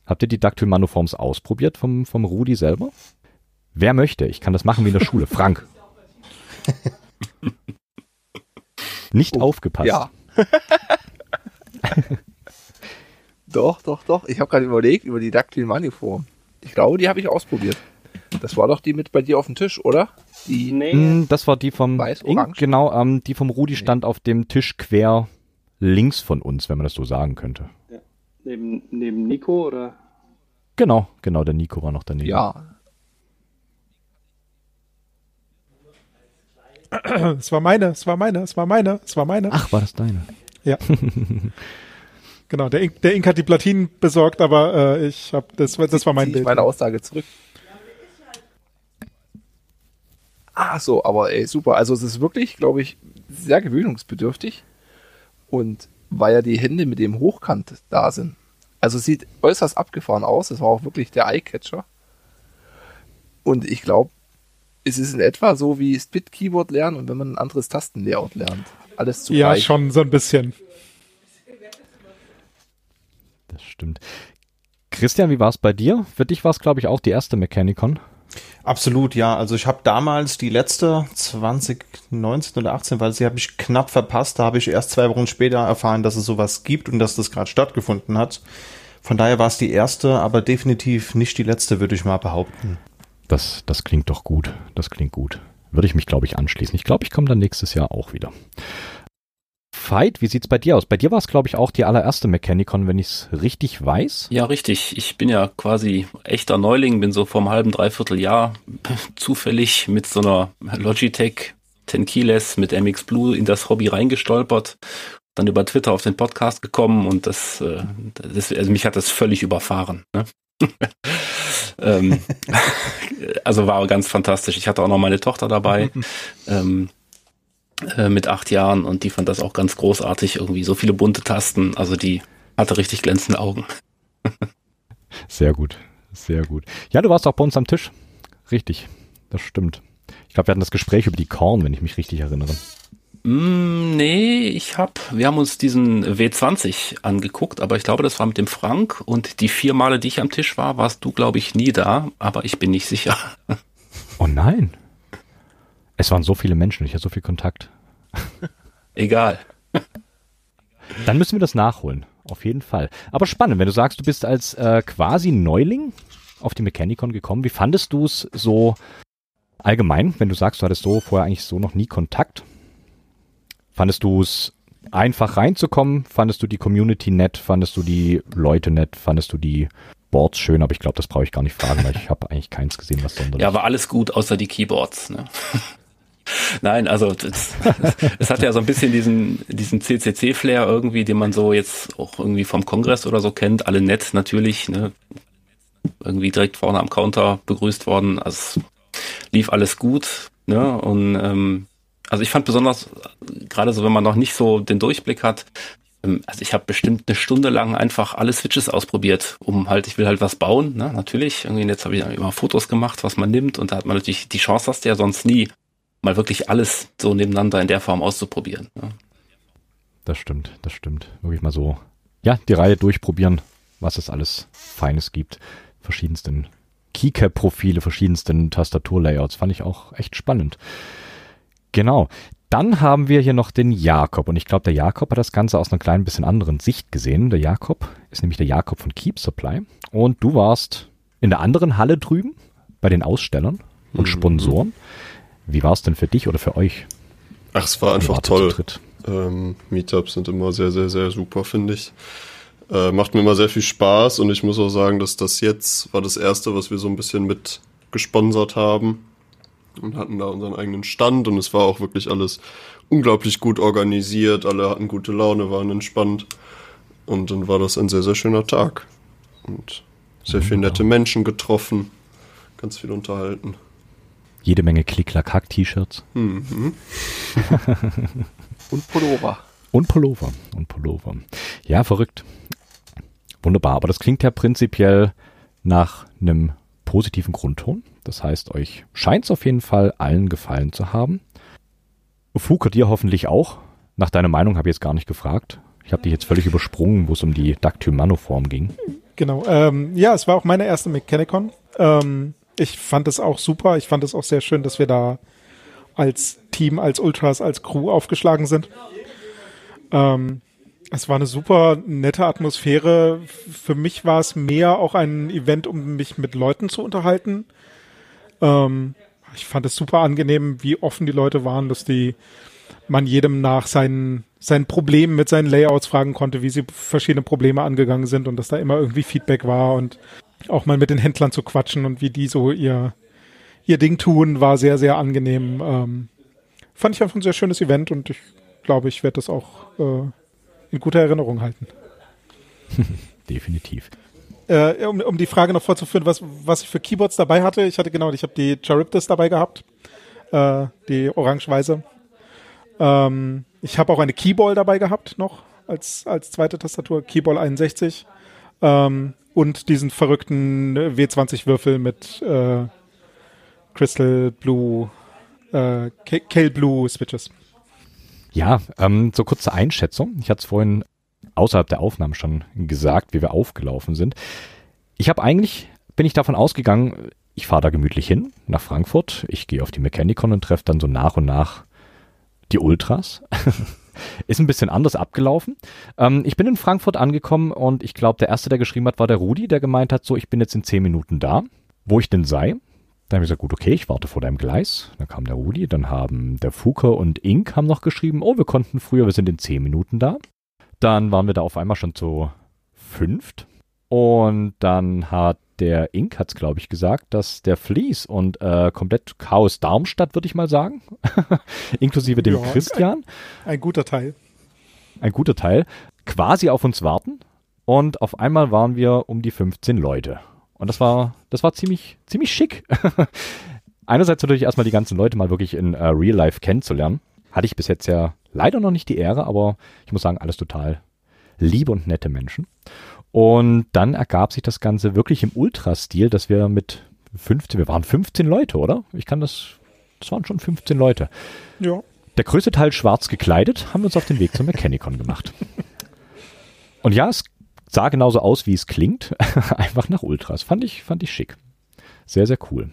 habt ihr die Dactyl Manuforms ausprobiert vom, vom Rudi selber? Wer möchte? Ich kann das machen wie in der Schule. Frank. Nicht oh, aufgepasst. Ja. doch, doch, doch. Ich habe gerade überlegt über die Dactyl Maniform. Ich glaube, die habe ich ausprobiert. Das war doch die mit bei dir auf dem Tisch, oder? Die nee. Hm, das war die vom Weiß, Ink, genau, ähm, die vom Rudi nee. stand auf dem Tisch quer links von uns, wenn man das so sagen könnte. Ja. Neben, neben Nico oder? Genau, genau, der Nico war noch daneben. Ja. Es war meine, es war meine, es war meine, es war meine. Ach, war das deine? Ja. genau, der Ink, der Ink hat die Platinen besorgt, aber äh, ich habe das, das war mein Bild. meine Aussage zurück. Ah, so, aber ey, super. Also es ist wirklich, glaube ich, sehr gewöhnungsbedürftig. Und weil ja die Hände mit dem Hochkant da sind. Also es sieht äußerst abgefahren aus. Es war auch wirklich der Eyecatcher. Und ich glaube, es ist in etwa so wie Spit-Keyboard lernen und wenn man ein anderes Tastenlayout lernt alles zu Ja, schon so ein bisschen. Das stimmt. Christian, wie war es bei dir? Für dich war es, glaube ich, auch die erste Mechanicon. Absolut, ja. Also ich habe damals die letzte 2019 oder 18, weil sie habe ich knapp verpasst. Da habe ich erst zwei Wochen später erfahren, dass es sowas gibt und dass das gerade stattgefunden hat. Von daher war es die erste, aber definitiv nicht die letzte, würde ich mal behaupten. Das, das klingt doch gut. Das klingt gut würde ich mich, glaube ich, anschließen. Ich glaube, ich komme dann nächstes Jahr auch wieder. Fight, wie sieht's bei dir aus? Bei dir war es, glaube ich, auch die allererste Mechanicon, wenn ich es richtig weiß. Ja, richtig. Ich bin ja quasi echter Neuling, bin so vom halben, dreiviertel Jahr zufällig mit so einer Logitech 10 Keyless mit MX Blue in das Hobby reingestolpert, dann über Twitter auf den Podcast gekommen und das, äh, das also mich hat das völlig überfahren. Ne? ähm, also war ganz fantastisch. Ich hatte auch noch meine Tochter dabei ähm, äh, mit acht Jahren und die fand das auch ganz großartig. Irgendwie so viele bunte Tasten. Also die hatte richtig glänzende Augen. sehr gut, sehr gut. Ja, du warst auch bei uns am Tisch. Richtig, das stimmt. Ich glaube, wir hatten das Gespräch über die Korn, wenn ich mich richtig erinnere. Mm, nee, ich hab, wir haben uns diesen W20 angeguckt, aber ich glaube, das war mit dem Frank und die vier Male, die ich am Tisch war, warst du, glaube ich, nie da, aber ich bin nicht sicher. Oh nein. Es waren so viele Menschen, ich hatte so viel Kontakt. Egal. Dann müssen wir das nachholen, auf jeden Fall. Aber spannend, wenn du sagst, du bist als äh, quasi Neuling auf die Mechanicon gekommen. Wie fandest du es so allgemein, wenn du sagst, du hattest so vorher eigentlich so noch nie Kontakt? Fandest du es einfach reinzukommen? Fandest du die Community nett? Fandest du die Leute nett? Fandest du die Boards schön? Aber ich glaube, das brauche ich gar nicht fragen, weil ich habe eigentlich keins gesehen, was sonderlich. Ja, war alles gut, außer die Keyboards. Ne? Nein, also es hat ja so ein bisschen diesen, diesen CCC-Flair irgendwie, den man so jetzt auch irgendwie vom Kongress oder so kennt. Alle nett natürlich, ne? irgendwie direkt vorne am Counter begrüßt worden. Also lief alles gut. Ne? Und ähm, also ich fand besonders, gerade so, wenn man noch nicht so den Durchblick hat, ähm, also ich habe bestimmt eine Stunde lang einfach alle Switches ausprobiert, um halt, ich will halt was bauen, ne, natürlich. Irgendwie jetzt habe ich immer Fotos gemacht, was man nimmt und da hat man natürlich die Chance, hast du ja sonst nie, mal wirklich alles so nebeneinander in der Form auszuprobieren. Ne. das stimmt, das stimmt. Wirklich mal so, ja, die Reihe durchprobieren, was es alles Feines gibt. Verschiedensten Keycap-Profile, verschiedensten Tastaturlayouts. Fand ich auch echt spannend. Genau. Dann haben wir hier noch den Jakob. Und ich glaube, der Jakob hat das Ganze aus einer kleinen bisschen anderen Sicht gesehen. Der Jakob ist nämlich der Jakob von Keep Supply. Und du warst in der anderen Halle drüben bei den Ausstellern und mhm. Wie war es denn für dich oder für euch? Ach, es war einfach toll. Ähm, Meetups sind immer sehr, sehr, sehr super, finde ich. Äh, macht mir immer sehr viel Spaß und ich muss auch sagen, dass das jetzt war das erste, was wir so ein bisschen mit gesponsert haben und hatten da unseren eigenen Stand und es war auch wirklich alles unglaublich gut organisiert. Alle hatten gute Laune, waren entspannt und dann war das ein sehr, sehr schöner Tag und sehr viele nette Menschen getroffen, ganz viel unterhalten. Jede Menge Klick-Klack-Hack-T-Shirts. Mhm. und Pullover. Und Pullover. Und Pullover. Ja, verrückt. Wunderbar, aber das klingt ja prinzipiell nach einem positiven Grundton. Das heißt, euch scheint es auf jeden Fall allen gefallen zu haben. Fuker, dir hoffentlich auch. Nach deiner Meinung habe ich jetzt gar nicht gefragt. Ich habe dich jetzt völlig übersprungen, wo es um die Dactyl-Manoform ging. Genau. Ähm, ja, es war auch meine erste Mechanicon. Ähm, ich fand es auch super. Ich fand es auch sehr schön, dass wir da als Team, als Ultras, als Crew aufgeschlagen sind. Ähm, es war eine super nette Atmosphäre. Für mich war es mehr auch ein Event, um mich mit Leuten zu unterhalten. Ähm, ich fand es super angenehm, wie offen die Leute waren, dass die man jedem nach seinen, seinen Problemen mit seinen Layouts fragen konnte, wie sie verschiedene Probleme angegangen sind und dass da immer irgendwie Feedback war und auch mal mit den Händlern zu quatschen und wie die so ihr, ihr Ding tun, war sehr, sehr angenehm. Ähm, fand ich einfach ein sehr schönes Event und ich glaube, ich werde das auch äh, in guter Erinnerung halten. Definitiv. Äh, um, um die Frage noch fortzuführen, was, was ich für Keyboards dabei hatte. Ich hatte genau, ich habe die Charybdis dabei gehabt, äh, die orange-weiße. Ähm, ich habe auch eine Keyball dabei gehabt noch als, als zweite Tastatur, Keyball 61. Ähm, und diesen verrückten W20-Würfel mit äh, Crystal Blue, äh, Kale Blue Switches. Ja, ähm, so kurze Einschätzung. Ich hatte es vorhin außerhalb der Aufnahme schon gesagt, wie wir aufgelaufen sind. Ich habe eigentlich, bin ich davon ausgegangen, ich fahre da gemütlich hin, nach Frankfurt. Ich gehe auf die Mechanicon und treffe dann so nach und nach die Ultras. Ist ein bisschen anders abgelaufen. Ähm, ich bin in Frankfurt angekommen und ich glaube, der erste, der geschrieben hat, war der Rudi, der gemeint hat, so, ich bin jetzt in zehn Minuten da, wo ich denn sei. Dann habe ich gesagt, gut, okay, ich warte vor deinem Gleis. Dann kam der Rudi, dann haben der Fuke und Ink haben noch geschrieben, oh, wir konnten früher, wir sind in zehn Minuten da. Dann waren wir da auf einmal schon zu fünft. Und dann hat der Ink, hat es glaube ich gesagt, dass der Fleece und äh, komplett Chaos Darmstadt, würde ich mal sagen, inklusive dem ja, Christian. Ein, ein guter Teil. Ein guter Teil. Quasi auf uns warten. Und auf einmal waren wir um die 15 Leute. Und das war, das war ziemlich, ziemlich schick. Einerseits natürlich erstmal die ganzen Leute mal wirklich in uh, Real Life kennenzulernen. Hatte ich bis jetzt ja leider noch nicht die Ehre, aber ich muss sagen, alles total liebe und nette Menschen. Und dann ergab sich das Ganze wirklich im Ultra-Stil, dass wir mit 15, wir waren 15 Leute, oder? Ich kann das, das waren schon 15 Leute. Ja. Der größte Teil schwarz gekleidet, haben wir uns auf den Weg zum Mechanicon gemacht. Und ja, es sah genauso aus, wie es klingt. Einfach nach Ultras. Fand ich, fand ich schick. Sehr, sehr cool.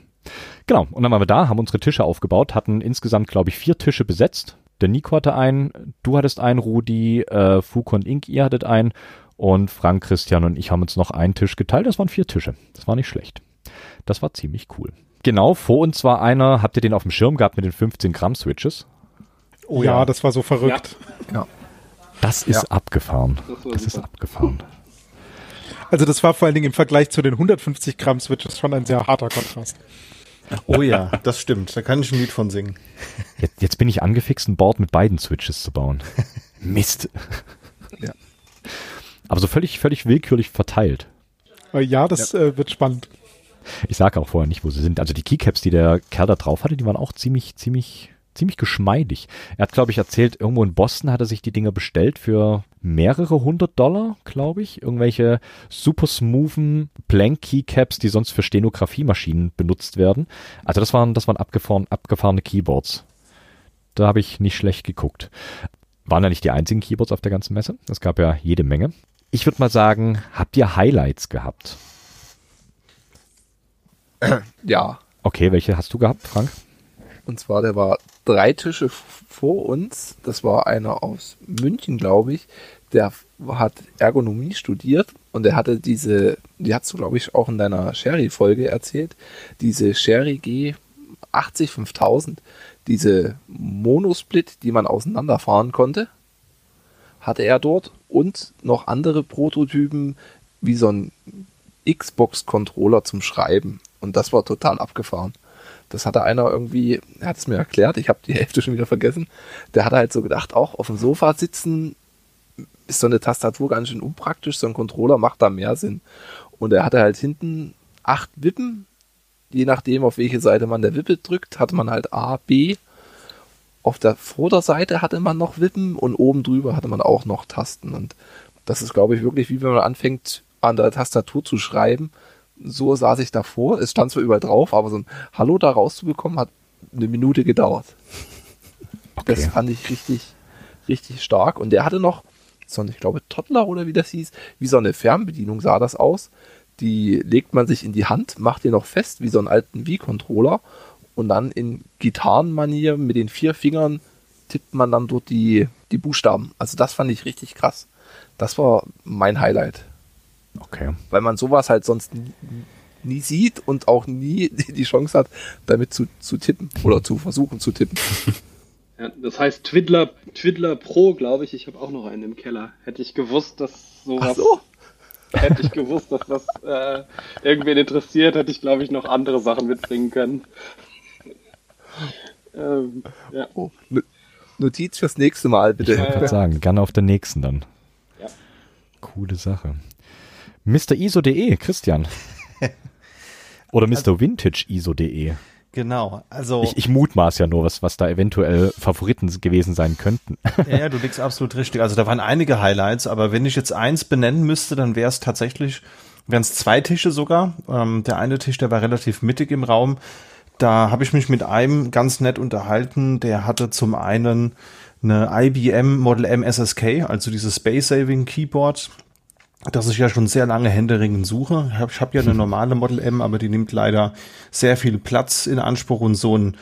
Genau. Und dann waren wir da, haben unsere Tische aufgebaut, hatten insgesamt, glaube ich, vier Tische besetzt. Der Nico hatte einen, du hattest einen, Rudi, äh, Fuko und Ink, ihr hattet einen und Frank, Christian und ich haben uns noch einen Tisch geteilt. Das waren vier Tische. Das war nicht schlecht. Das war ziemlich cool. Genau, vor uns war einer, habt ihr den auf dem Schirm gehabt mit den 15 Gramm Switches? Oh ja, ja das war so verrückt. Ja. ja. Das ist ja. abgefahren. Das, das ist abgefahren. Also das war vor allen Dingen im Vergleich zu den 150 Gramm Switches schon ein sehr harter Kontrast. Oh ja, das stimmt. Da kann ich ein Lied von singen. Jetzt, jetzt bin ich angefixt, ein Board mit beiden Switches zu bauen. Mist. Ja. Aber so völlig, völlig willkürlich verteilt. Äh, ja, das ja. Äh, wird spannend. Ich sage auch vorher nicht, wo sie sind. Also die Keycaps, die der Kerl da drauf hatte, die waren auch ziemlich, ziemlich ziemlich geschmeidig. Er hat, glaube ich, erzählt, irgendwo in Boston hat er sich die Dinger bestellt für mehrere hundert Dollar, glaube ich. Irgendwelche super smoothen Blank Keycaps, die sonst für Stenografiemaschinen benutzt werden. Also das waren, das waren abgefahren, abgefahrene Keyboards. Da habe ich nicht schlecht geguckt. waren ja nicht die einzigen Keyboards auf der ganzen Messe. Es gab ja jede Menge. Ich würde mal sagen, habt ihr Highlights gehabt? Ja. Okay, welche hast du gehabt, Frank? Und zwar, der war drei Tische vor uns. Das war einer aus München, glaube ich. Der hat Ergonomie studiert und der hatte diese, die hast du, glaube ich, auch in deiner Sherry-Folge erzählt, diese Sherry G 80 5000, diese Monosplit, die man auseinanderfahren konnte, hatte er dort und noch andere Prototypen wie so ein Xbox-Controller zum Schreiben. Und das war total abgefahren. Das hatte einer irgendwie, er hat es mir erklärt, ich habe die Hälfte schon wieder vergessen. Der hat halt so gedacht, auch auf dem Sofa sitzen ist so eine Tastatur ganz schön unpraktisch, so ein Controller macht da mehr Sinn. Und er hatte halt hinten acht Wippen, je nachdem, auf welche Seite man der Wippe drückt, hatte man halt A, B. Auf der Vorderseite hatte man noch Wippen und oben drüber hatte man auch noch Tasten. Und das ist, glaube ich, wirklich wie wenn man anfängt, an der Tastatur zu schreiben. So saß ich davor. Es stand zwar überall drauf, aber so ein Hallo da rauszubekommen hat eine Minute gedauert. Okay. Das fand ich richtig, richtig stark. Und der hatte noch so ein, ich glaube, Toddler oder wie das hieß, wie so eine Fernbedienung sah das aus. Die legt man sich in die Hand, macht die noch fest wie so einen alten Wii-Controller und dann in Gitarrenmanier mit den vier Fingern tippt man dann dort die, die Buchstaben. Also das fand ich richtig krass. Das war mein Highlight. Okay. Weil man sowas halt sonst nie, nie sieht und auch nie die Chance hat, damit zu, zu tippen oder zu versuchen zu tippen. Ja, das heißt Twiddler, Twiddler Pro, glaube ich. Ich habe auch noch einen im Keller. Hätte ich gewusst, dass sowas. Ach so. Hätte ich gewusst, dass das äh, irgendwen interessiert, hätte ich, glaube ich, noch andere Sachen mitbringen können. Ähm, ja. oh, Notiz fürs nächste Mal, bitte. Ich würde sagen, gerne auf der nächsten dann. Ja. Coole Sache. Mr. ISO.de, Christian. Oder Mr. Also, Vintage ISO.de. Genau, also. Ich, ich mutmaß ja nur, was, was da eventuell Favoriten gewesen sein könnten. Ja, ja, du liegst absolut richtig. Also da waren einige Highlights, aber wenn ich jetzt eins benennen müsste, dann wäre es tatsächlich, wären es zwei Tische sogar. Ähm, der eine Tisch, der war relativ mittig im Raum. Da habe ich mich mit einem ganz nett unterhalten. Der hatte zum einen eine IBM Model M SSK, also dieses Space Saving Keyboard dass ich ja schon sehr lange händeringend suche. Ich habe hab ja eine normale Model M, aber die nimmt leider sehr viel Platz in Anspruch und so ein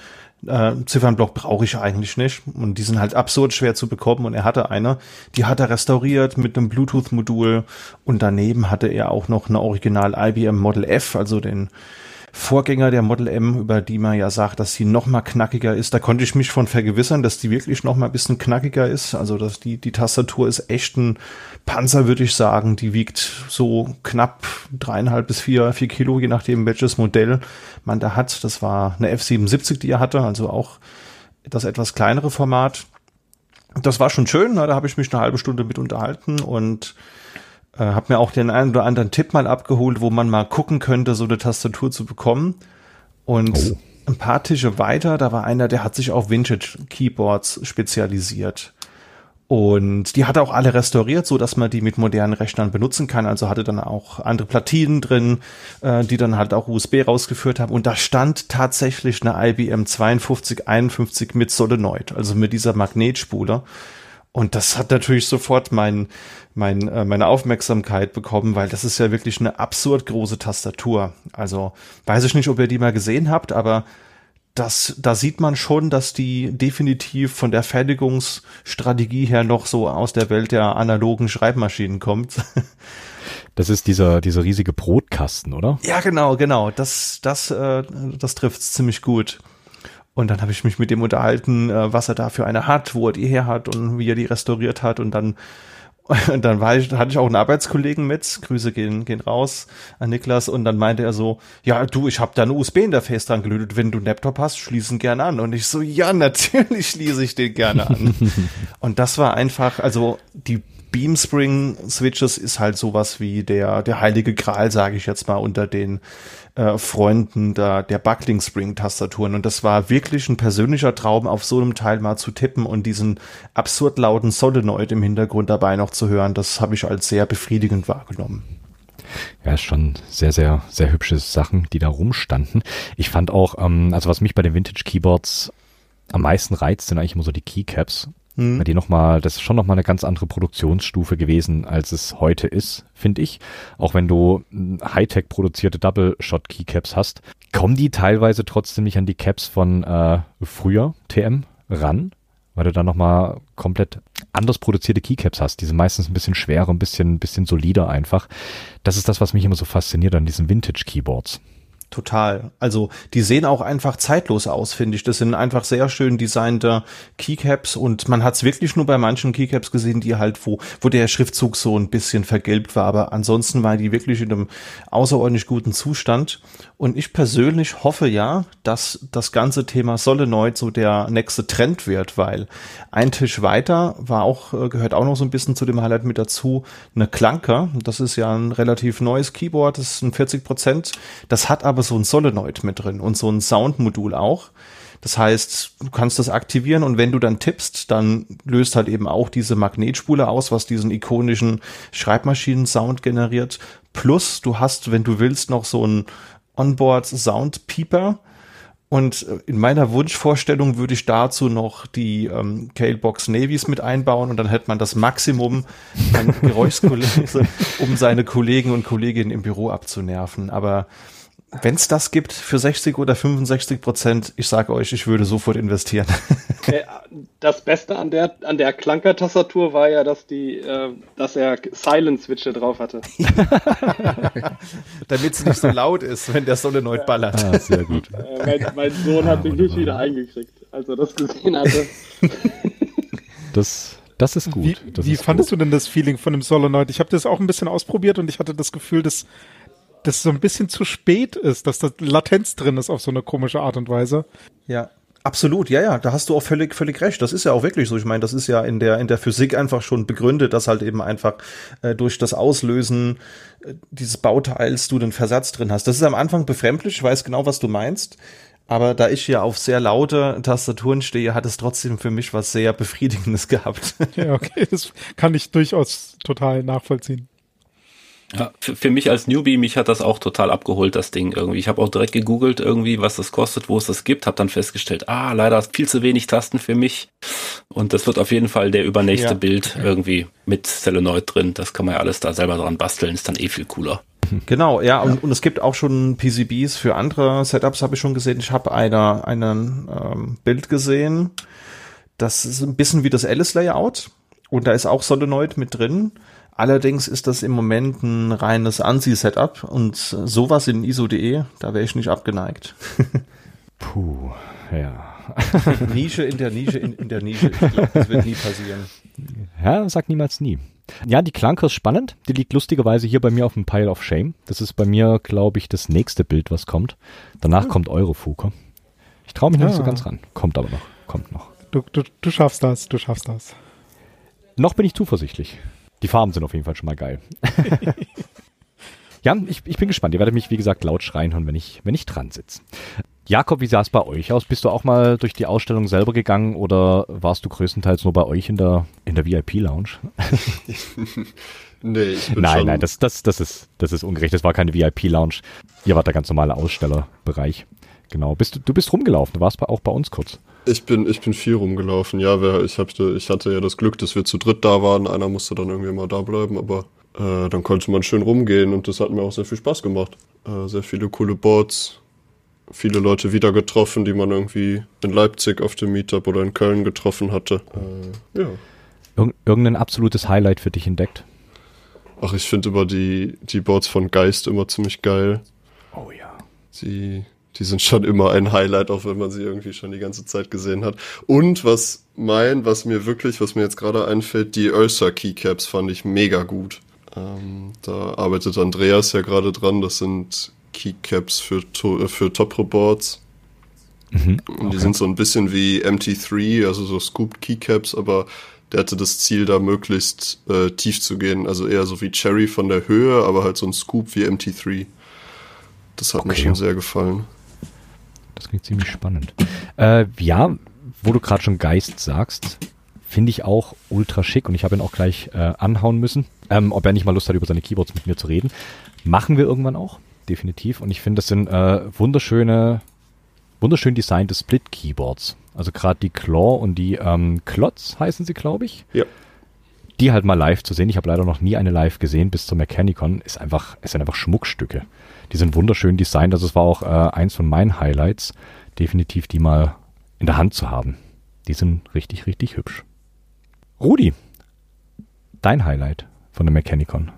äh, Ziffernblock brauche ich eigentlich nicht. Und die sind halt absurd schwer zu bekommen. Und er hatte eine, die hat er restauriert mit einem Bluetooth-Modul. Und daneben hatte er auch noch eine Original IBM Model F, also den Vorgänger der Model M, über die man ja sagt, dass sie noch mal knackiger ist. Da konnte ich mich von vergewissern, dass die wirklich noch mal ein bisschen knackiger ist. Also dass die die Tastatur ist echt ein Panzer, würde ich sagen. Die wiegt so knapp dreieinhalb bis vier vier Kilo, je nachdem welches Modell man da hat. Das war eine F77, die er hatte, also auch das etwas kleinere Format. Das war schon schön. Da habe ich mich eine halbe Stunde mit unterhalten und äh, hab mir auch den einen oder anderen Tipp mal abgeholt, wo man mal gucken könnte, so eine Tastatur zu bekommen. Und oh. ein paar Tische weiter, da war einer, der hat sich auf Vintage Keyboards spezialisiert. Und die hat er auch alle restauriert, so dass man die mit modernen Rechnern benutzen kann. Also hatte dann auch andere Platinen drin, äh, die dann halt auch USB rausgeführt haben. Und da stand tatsächlich eine IBM 5251 mit Solenoid, also mit dieser Magnetspule. Und das hat natürlich sofort mein, mein, äh, meine Aufmerksamkeit bekommen, weil das ist ja wirklich eine absurd große Tastatur. Also weiß ich nicht, ob ihr die mal gesehen habt, aber das, da sieht man schon, dass die definitiv von der Fertigungsstrategie her noch so aus der Welt der analogen Schreibmaschinen kommt. Das ist dieser, dieser riesige Brotkasten, oder? Ja, genau, genau. Das, das, äh, das trifft's ziemlich gut. Und dann habe ich mich mit dem unterhalten, äh, was er da für eine hat, wo er die her hat und wie er die restauriert hat. Und dann, und dann war ich, hatte ich auch einen Arbeitskollegen mit. Grüße gehen, gehen raus an Niklas. Und dann meinte er so, ja, du, ich habe da eine USB-Interface dran gelötet. Wenn du einen Laptop hast, schließen gerne an. Und ich so, ja, natürlich schließe ich den gerne an. und das war einfach, also die Beamspring Switches ist halt sowas wie der, der heilige Gral, sage ich jetzt mal, unter den äh, Freunden der, der Buckling Spring Tastaturen. Und das war wirklich ein persönlicher Traum, auf so einem Teil mal zu tippen und diesen absurd lauten Solenoid im Hintergrund dabei noch zu hören. Das habe ich als sehr befriedigend wahrgenommen. Ja, schon sehr, sehr, sehr hübsche Sachen, die da rumstanden. Ich fand auch, ähm, also was mich bei den Vintage Keyboards am meisten reizt, sind eigentlich immer so die Keycaps. Mhm. Weil die nochmal, das ist schon nochmal eine ganz andere Produktionsstufe gewesen, als es heute ist, finde ich. Auch wenn du Hightech produzierte Double-Shot Keycaps hast, kommen die teilweise trotzdem nicht an die Caps von äh, früher TM ran, weil du da nochmal komplett anders produzierte Keycaps hast. Die sind meistens ein bisschen schwerer, ein bisschen, ein bisschen solider einfach. Das ist das, was mich immer so fasziniert an diesen Vintage-Keyboards. Total. Also die sehen auch einfach zeitlos aus, finde ich. Das sind einfach sehr schön designte Keycaps und man hat es wirklich nur bei manchen Keycaps gesehen, die halt, wo, wo der Schriftzug so ein bisschen vergilbt war. Aber ansonsten war die wirklich in einem außerordentlich guten Zustand. Und ich persönlich hoffe ja, dass das ganze Thema Solenoid so der nächste Trend wird, weil ein Tisch weiter war auch, äh, gehört auch noch so ein bisschen zu dem Highlight mit dazu, eine Klanker. Das ist ja ein relativ neues Keyboard, das ist ein 40 Prozent. Das hat aber so ein Solenoid mit drin und so ein Soundmodul auch. Das heißt, du kannst das aktivieren und wenn du dann tippst, dann löst halt eben auch diese Magnetspule aus, was diesen ikonischen Schreibmaschinen-Sound generiert. Plus, du hast, wenn du willst, noch so ein Onboard Sound Peeper. Und äh, in meiner Wunschvorstellung würde ich dazu noch die ähm, Calebox Navies mit einbauen und dann hätte man das Maximum an Geräuschkulisse, um seine Kollegen und Kolleginnen im Büro abzunerven. Aber wenn es das gibt für 60 oder 65 Prozent, ich sage euch, ich würde sofort investieren. Das Beste an der an der Klanker-Tastatur war ja, dass die, äh, dass er Silent-Switche drauf hatte. Damit es nicht so laut ist, wenn der Solenoid ballert. Ah, sehr gut. Äh, mein, mein, Sohn hat sich nicht wieder eingekriegt, als er das gesehen hatte. Das das ist gut. Wie, das wie ist fandest gut. du denn das Feeling von dem Solenoid? Ich habe das auch ein bisschen ausprobiert und ich hatte das Gefühl, dass das so ein bisschen zu spät ist, dass da Latenz drin ist auf so eine komische Art und Weise. Ja. Absolut, ja, ja, da hast du auch völlig, völlig recht. Das ist ja auch wirklich so. Ich meine, das ist ja in der, in der Physik einfach schon begründet, dass halt eben einfach äh, durch das Auslösen äh, dieses Bauteils du den Versatz drin hast. Das ist am Anfang befremdlich, ich weiß genau, was du meinst. Aber da ich ja auf sehr laute Tastaturen stehe, hat es trotzdem für mich was sehr Befriedigendes gehabt. Ja, okay, das kann ich durchaus total nachvollziehen. Ja, für, für mich als Newbie, mich hat das auch total abgeholt, das Ding irgendwie. Ich habe auch direkt gegoogelt irgendwie, was das kostet, wo es das gibt, habe dann festgestellt, ah, leider viel zu wenig Tasten für mich. Und das wird auf jeden Fall der übernächste Ja. Bild irgendwie mit Solenoid drin. Das kann man ja alles da selber dran basteln, ist dann eh viel cooler. Genau, ja, und, und es gibt auch schon PCBs für andere Setups, habe ich schon gesehen. Ich habe einer einen ähm, Bild gesehen. Das ist ein bisschen wie das Alice-Layout. Und da ist auch Solenoid mit drin. Allerdings ist das im Moment ein reines ANSI-Setup und sowas in ISO.de, da wäre ich nicht abgeneigt. Puh, ja. Nische in der Nische in, in der Nische. Ich glaube, das wird nie passieren. Ja, sag niemals nie. Ja, die Klanke ist spannend. Die liegt lustigerweise hier bei mir auf dem Pile of Shame. Das ist bei mir, glaube ich, das nächste Bild, was kommt. Danach kommt Eurofuke. Ich traue mich noch nicht so Ah. ganz ran. Kommt aber noch. Kommt noch. Du, du, du schaffst das, du schaffst das. Noch bin ich zuversichtlich. Die Farben sind auf jeden Fall schon mal geil. ja, ich, ich bin gespannt. Ihr werdet mich, wie gesagt, laut schreien hören, wenn ich, wenn ich dran sitze. Jakob, wie sah es bei euch aus? Bist du auch mal durch die Ausstellung selber gegangen oder warst du größtenteils nur bei euch in der, in der VIP-Lounge? Nee, ich bin Nein, schon, nein, das, das, das, ist, das ist ungerecht. Das war keine VIP-Lounge. Ihr wart der ganz normale Ausstellerbereich. Genau. Bist du, bist rumgelaufen. Du warst bei, auch bei uns kurz. Ich bin, ich bin viel rumgelaufen. Ja, wer, ich, hatte, ich hatte ja das Glück, dass wir zu dritt da waren. Einer musste dann irgendwie mal da bleiben, aber äh, dann konnte man schön rumgehen und das hat mir auch sehr viel Spaß gemacht. Äh, sehr viele coole Boards, viele Leute wieder getroffen, die man irgendwie in Leipzig auf dem Meetup oder in Köln getroffen hatte. Äh, ja. Irg irgendein absolutes Highlight für dich entdeckt? Ach, ich finde immer die, die Boards von Geist immer ziemlich geil. Oh ja. Die, die sind schon immer ein Highlight, auch wenn man sie irgendwie schon die ganze Zeit gesehen hat. Und was mein, was mir wirklich, was mir jetzt gerade einfällt, die Ursa Keycaps fand ich mega gut. Ähm, da arbeitet Andreas ja gerade dran. Das sind Keycaps für, to äh, für Top-Boards. Mhm. Und die sind so ein bisschen wie MT3, also so Scooped Keycaps, aber der hatte das Ziel, da möglichst äh, tief zu gehen. Also eher so wie Cherry von der Höhe, aber halt so ein Scoop wie MT3. Das hat mir Okay. schon sehr gefallen. Das klingt ziemlich spannend. Äh, ja, wo du gerade schon Geist sagst, finde ich auch ultra schick und ich habe ihn auch gleich äh, anhauen müssen, ähm, ob er nicht mal Lust hat, über seine Keyboards mit mir zu reden. Machen wir irgendwann auch, definitiv. Und ich finde, das sind äh, wunderschöne, wunderschön designte Split-Keyboards. Also gerade die Claw und die ähm, Klotz heißen sie, glaube ich. Ja. Die halt mal live zu sehen. Ich habe leider noch nie eine live gesehen bis zum Mechanicon. Ist einfach, es sind einfach Schmuckstücke. Die sind wunderschön designt. Also es war auch äh, eins von meinen Highlights, definitiv die mal in der Hand zu haben. Die sind richtig, richtig hübsch. Rudi, dein Highlight von der Mechanicon?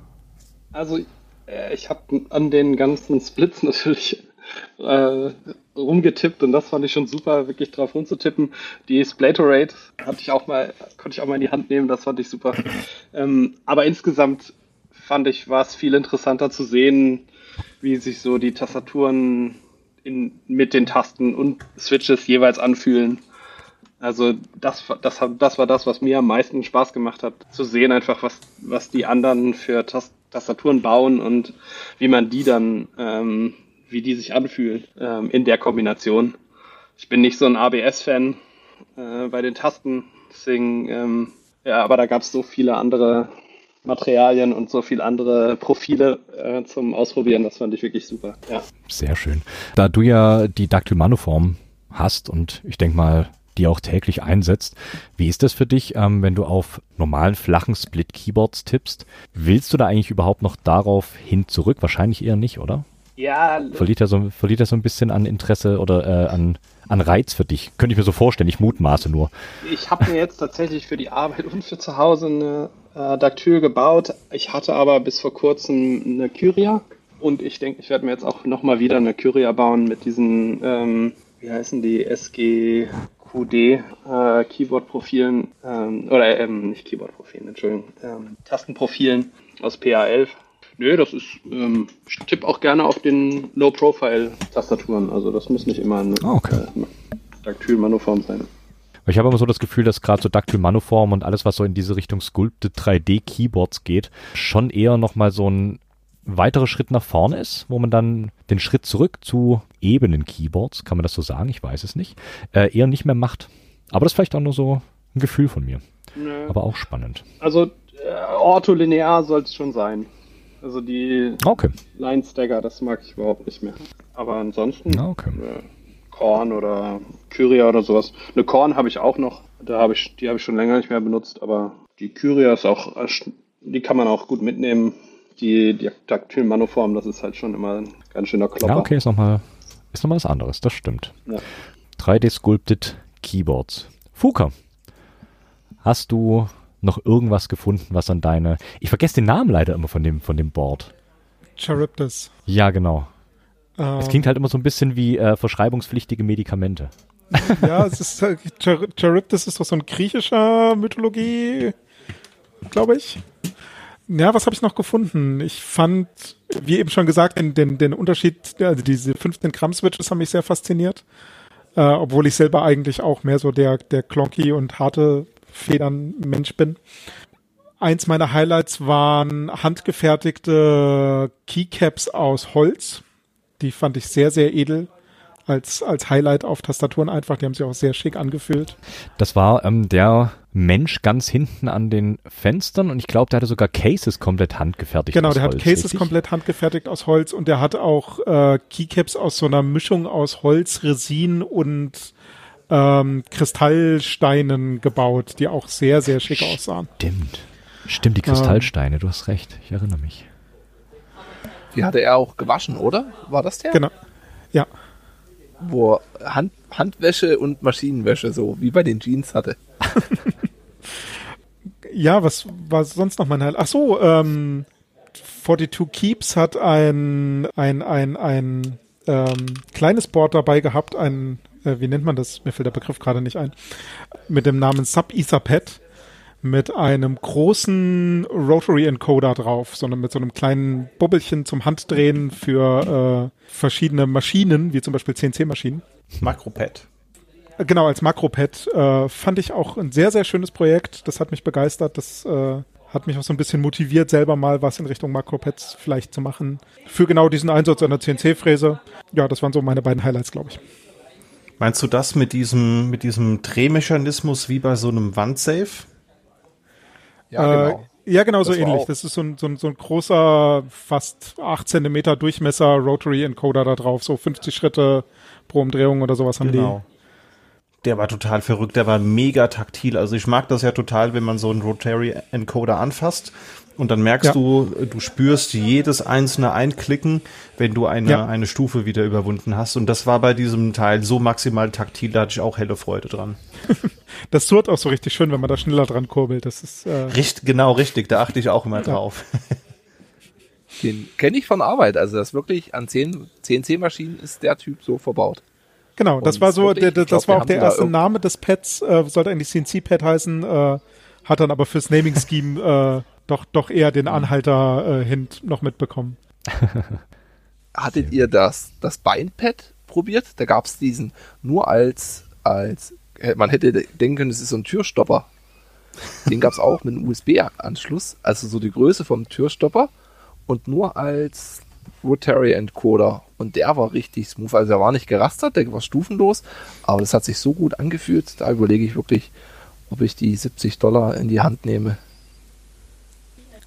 Also äh, ich habe an den ganzen Splits natürlich äh, rumgetippt und das fand ich schon super, wirklich drauf rumzutippen. Die Splatorate hatte ich auch mal, konnte ich auch mal in die Hand nehmen, das fand ich super. Ähm, aber insgesamt fand ich, war es viel interessanter zu sehen, wie sich so die Tastaturen in, mit den Tasten und Switches jeweils anfühlen. Also das, das, das war das, was mir am meisten Spaß gemacht hat, zu sehen einfach, was, was die anderen für Tast Tastaturen bauen und wie man die dann ähm, wie die sich anfühlen ähm, in der Kombination. Ich bin nicht so ein ABS-Fan äh, bei den Tasten, deswegen, ähm, ja, aber da gab es so viele andere Materialien und so viele andere Profile äh, zum Ausprobieren. Das fand ich wirklich super. Ja. Sehr schön. Da du ja die Dactyl Manuform hast und ich denke mal, die auch täglich einsetzt. Wie ist das für dich, ähm, wenn du auf normalen flachen Split-Keyboards tippst? Willst du da eigentlich überhaupt noch darauf hin zurück? Wahrscheinlich eher nicht, oder? Ja. Verliert er so, verliert er so ein bisschen an Interesse oder äh, an, an Reiz für dich? Könnte ich mir so vorstellen, ich mutmaße nur. Ich habe mir jetzt tatsächlich für die Arbeit und für zu Hause eine äh, Dactyl gebaut. Ich hatte aber bis vor kurzem eine Kyria und ich denke, ich werde mir jetzt auch nochmal wieder eine Kyria bauen mit diesen, ähm, wie heißen die, SGQD äh, Keyboard-Profilen, ähm, oder ähm, nicht Keyboard-Profilen, Entschuldigung, ähm, Tastenprofilen aus PA11. Nö, das ist, ähm, ich tippe auch gerne auf den Low-Profile-Tastaturen. Also das muss nicht immer eine Ah, okay. äh, Dactyl-Manoform sein. Ich habe immer so das Gefühl, dass gerade so Dactyl Manuform und alles, was so in diese Richtung Sculpted 3D Keyboards geht, schon eher nochmal so ein weiterer Schritt nach vorne ist, wo man dann den Schritt zurück zu ebenen Keyboards, kann man das so sagen, ich weiß es nicht, äh, eher nicht mehr macht. Aber das ist vielleicht auch nur so ein Gefühl von mir. Nö. Aber auch spannend. Also äh, ortholinear soll es schon sein. Also die Okay. Line Stagger, das mag ich überhaupt nicht mehr. Aber ansonsten okay. äh, Korn oder Kyria oder sowas. Eine Korn habe ich auch noch. Da habe ich, die habe ich schon länger nicht mehr benutzt, aber die Kyria ist auch, die kann man auch gut mitnehmen. Die, die Dactyl Manoform, das ist halt schon immer ein ganz schöner Klopper. Ja, okay, ist nochmal ist noch mal was anderes, das stimmt. Ja. 3D Sculpted Keyboards. Fuka, hast du noch irgendwas gefunden, was an deine. Ich vergesse den Namen leider immer von dem, von dem Board. Charybdis. Ja, genau. Ähm, Es klingt halt immer so ein bisschen wie äh, verschreibungspflichtige Medikamente. Ja, es ist äh, Char Charybdis ist doch so ein griechischer Mythologie, glaube ich. Ja, was habe ich noch gefunden? Ich fand, wie eben schon gesagt, den, den, den Unterschied, also diese 15 Gramm Switches haben mich sehr fasziniert. Äh, obwohl ich selber eigentlich auch mehr so der, der klonky und harte Federn-Mensch bin. Eins meiner Highlights waren handgefertigte Keycaps aus Holz. Die fand ich sehr, sehr edel als, als Highlight auf Tastaturen einfach. Die haben sich auch sehr schick angefühlt. Das war ähm, der Mensch ganz hinten an den Fenstern und ich glaube, der hatte sogar Cases komplett handgefertigt. Genau, aus der hat Holz, Cases richtig? komplett handgefertigt aus Holz und der hat auch äh, Keycaps aus so einer Mischung aus Holz, Resin und ähm, Kristallsteinen gebaut, die auch sehr, sehr schick aussahen. Stimmt. Stimmt, die Kristallsteine, du hast recht. Ich erinnere mich. Die hatte er auch gewaschen, oder? War das der? Genau. Ja, Wo er Hand, Handwäsche und Maschinenwäsche, so wie bei den Jeans hatte. ja, was war sonst noch mein Highlight? Ach so, ähm, 42 Keeps hat ein, ein, ein, ein ähm, kleines Board dabei gehabt, ein, äh, wie nennt man das? Mir fällt der Begriff gerade nicht ein. Mit dem Namen Sub Etherpad mit einem großen Rotary Encoder drauf, sondern mit so einem kleinen Bubbelchen zum Handdrehen für äh, verschiedene Maschinen, wie zum Beispiel CNC-Maschinen. Makropad. Äh, Genau, als Makropad äh, fand ich auch ein sehr, sehr schönes Projekt. Das hat mich begeistert. Das äh, hat mich auch so ein bisschen motiviert, selber mal was in Richtung Makropads vielleicht zu machen. Für genau diesen Einsatz einer CNC-Fräse. Ja, das waren so meine beiden Highlights, glaube ich. Meinst du das mit diesem, mit diesem Drehmechanismus wie bei so einem Wandsafe? Ja, Äh, genau. Ja, genau so Das war ähnlich. auch- Das ist so ein, so, ein, so ein großer, fast 8 Zentimeter Durchmesser Rotary Encoder da drauf. So 50 Schritte pro Umdrehung oder sowas haben Genau. Der war total verrückt, der war mega taktil. Also ich mag das ja total, wenn man so einen Rotary Encoder anfasst und dann merkst Ja. du, du spürst jedes einzelne Einklicken, wenn du eine, Ja. eine Stufe wieder überwunden hast. Und das war bei diesem Teil so maximal taktil, da hatte ich auch helle Freude dran. Das surrt auch so richtig schön, wenn man da schneller dran kurbelt. Das ist, äh, Richt, genau, richtig, da achte ich auch immer drauf. Den kenne ich von Arbeit. Also das wirklich an 10 CNC-Maschinen ist der Typ so verbaut. genau. Das Und war so, der, ich glaub, das war auch der erste Name des Pads. Äh, sollte eigentlich CNC-Pad heißen, äh, hat dann aber fürs Naming Scheme äh, doch, doch eher den Anhalter äh, hin noch mitbekommen. Hattet ihr das, das Beinpad probiert? Da gab es diesen nur als, als, äh, man hätte denken können, es ist so ein Türstopper. Den gab es auch mit einem USB-Anschluss, also so die Größe vom Türstopper und nur als Rotary Encoder. Und der war richtig smooth. Also er war nicht gerastert, der war stufenlos, aber das hat sich so gut angefühlt. Da überlege ich wirklich, ob ich die 70 Dollar in die Hand nehme.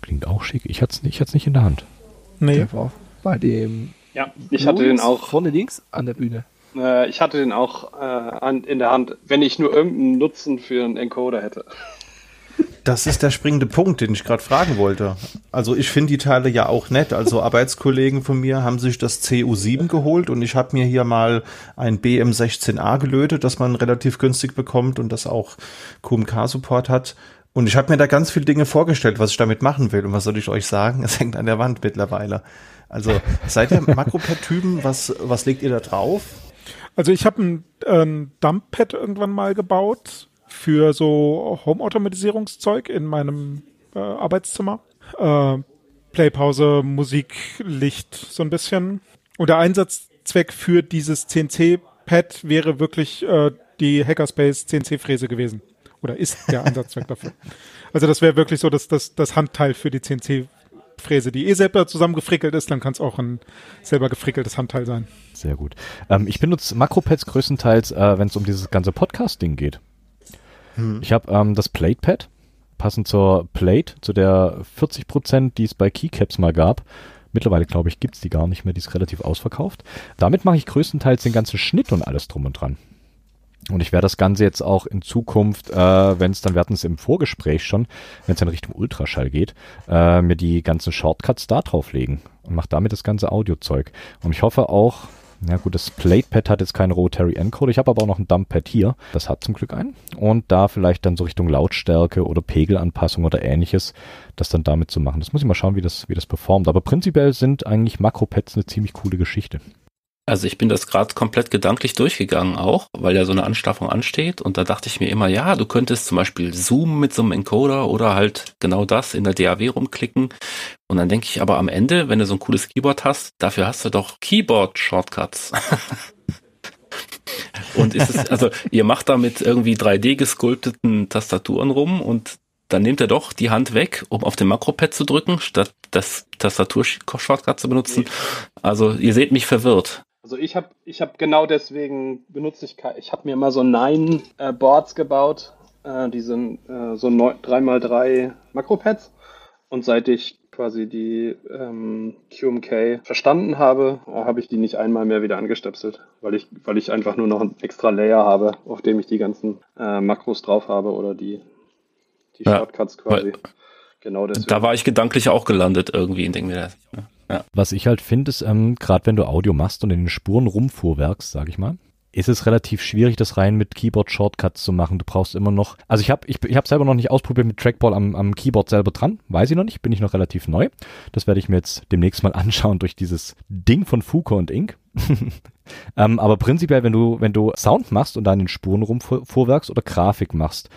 Klingt auch schick. Ich hatte es nicht, ich hat's nicht in der Hand. Nee. Der war bei dem Ja, ich hatte den auch, vorne links an der Bühne. äh, ich hatte den auch äh, an, in der Hand, wenn ich nur irgendeinen Nutzen für einen Encoder hätte. Das ist der springende Punkt, den ich gerade fragen wollte. Also ich finde die Teile ja auch nett. Also Arbeitskollegen von mir haben sich das CU7 geholt und ich habe mir hier mal ein BM16A gelötet, das man relativ günstig bekommt und das auch QMK-Support hat. Und ich habe mir da ganz viele Dinge vorgestellt, was ich damit machen will. Und was soll ich euch sagen? Es hängt an der Wand mittlerweile. Also seid ihr Makropad-Typen? Was, was legt ihr da drauf? Also ich habe ein, ein Dumppad irgendwann mal gebaut für so Home-Automatisierungszeug in meinem äh, Arbeitszimmer. Äh, Playpause, Musik, Licht, so ein bisschen. Und der Einsatzzweck für dieses CNC-Pad wäre wirklich äh, die Hackerspace CNC-Fräse gewesen. Oder ist der Einsatzzweck dafür. Also das wäre wirklich so das, das, das Handteil für die CNC-Fräse, die eh selber zusammengefrickelt ist, dann kann es auch ein selber gefrickeltes Handteil sein. Sehr gut. Ähm, ich benutze Makropads größtenteils, äh, wenn es um dieses ganze Podcast-Ding geht. Ich habe ähm, das Plate-Pad, passend zur Plate, zu der 40%, die es bei Keycaps mal gab. Mittlerweile, glaube ich, gibt's die gar nicht mehr, die ist relativ ausverkauft. Damit mache ich größtenteils den ganzen Schnitt und alles drum und dran. Und ich werde das Ganze jetzt auch in Zukunft, äh, wenn es dann, wir hatten es im Vorgespräch schon, wenn es dann Richtung Ultraschall geht, äh, mir die ganzen Shortcuts da drauflegen und mache damit das ganze Audiozeug. Und ich hoffe auch, ja gut, das Platepad hat jetzt keinen Rotary Encoder, ich habe aber auch noch ein Dumppad hier, das hat zum Glück einen. Und da vielleicht dann so Richtung Lautstärke oder Pegelanpassung oder ähnliches, das dann damit zu machen. Das muss ich mal schauen, wie das, wie das performt. Aber prinzipiell sind eigentlich Makropads eine ziemlich coole Geschichte. Also ich bin das gerade komplett gedanklich durchgegangen auch, weil ja so eine Anschaffung ansteht und da dachte ich mir immer, ja, du könntest zum Beispiel zoomen mit so einem Encoder oder halt genau das in der DAW rumklicken und dann denke ich aber am Ende, wenn du so ein cooles Keyboard hast, dafür hast du doch Keyboard-Shortcuts. und ist es, also ihr macht damit irgendwie 3D gesculpteten Tastaturen rum und dann nehmt ihr doch die Hand weg, um auf den Makropad zu drücken, statt das Tastatur-Shortcut zu benutzen. Also ihr seht mich verwirrt. Also ich habe ich hab genau deswegen benutze ich ich habe mir mal so Nine äh, Boards gebaut, äh, die sind äh, so neun- 3x3 Makropads und seit ich quasi die ähm, QMK verstanden habe, habe ich die nicht einmal mehr wieder angestöpselt, weil ich weil ich einfach nur noch einen extra Layer habe, auf dem ich die ganzen äh, Makros drauf habe oder die die Ja, Shortcuts quasi. weil- Genau deswegen. Da war ich gedanklich auch gelandet irgendwie in denke mir das. Was ich halt finde, ist, ähm, gerade wenn du Audio machst und in den Spuren rumfuhrwerkst, sag ich mal, ist es relativ schwierig, das rein mit Keyboard-Shortcuts zu machen. Du brauchst immer noch, also ich habe ich, ich hab selber noch nicht ausprobiert mit Trackball am, am Keyboard selber dran, weiß ich noch nicht, bin ich noch relativ neu. Das werde ich mir jetzt demnächst mal anschauen durch dieses Ding von Fuko und Ink. ähm, aber prinzipiell, wenn du, wenn du Sound machst und da in den Spuren rumfuhrwerkst oder Grafik machst,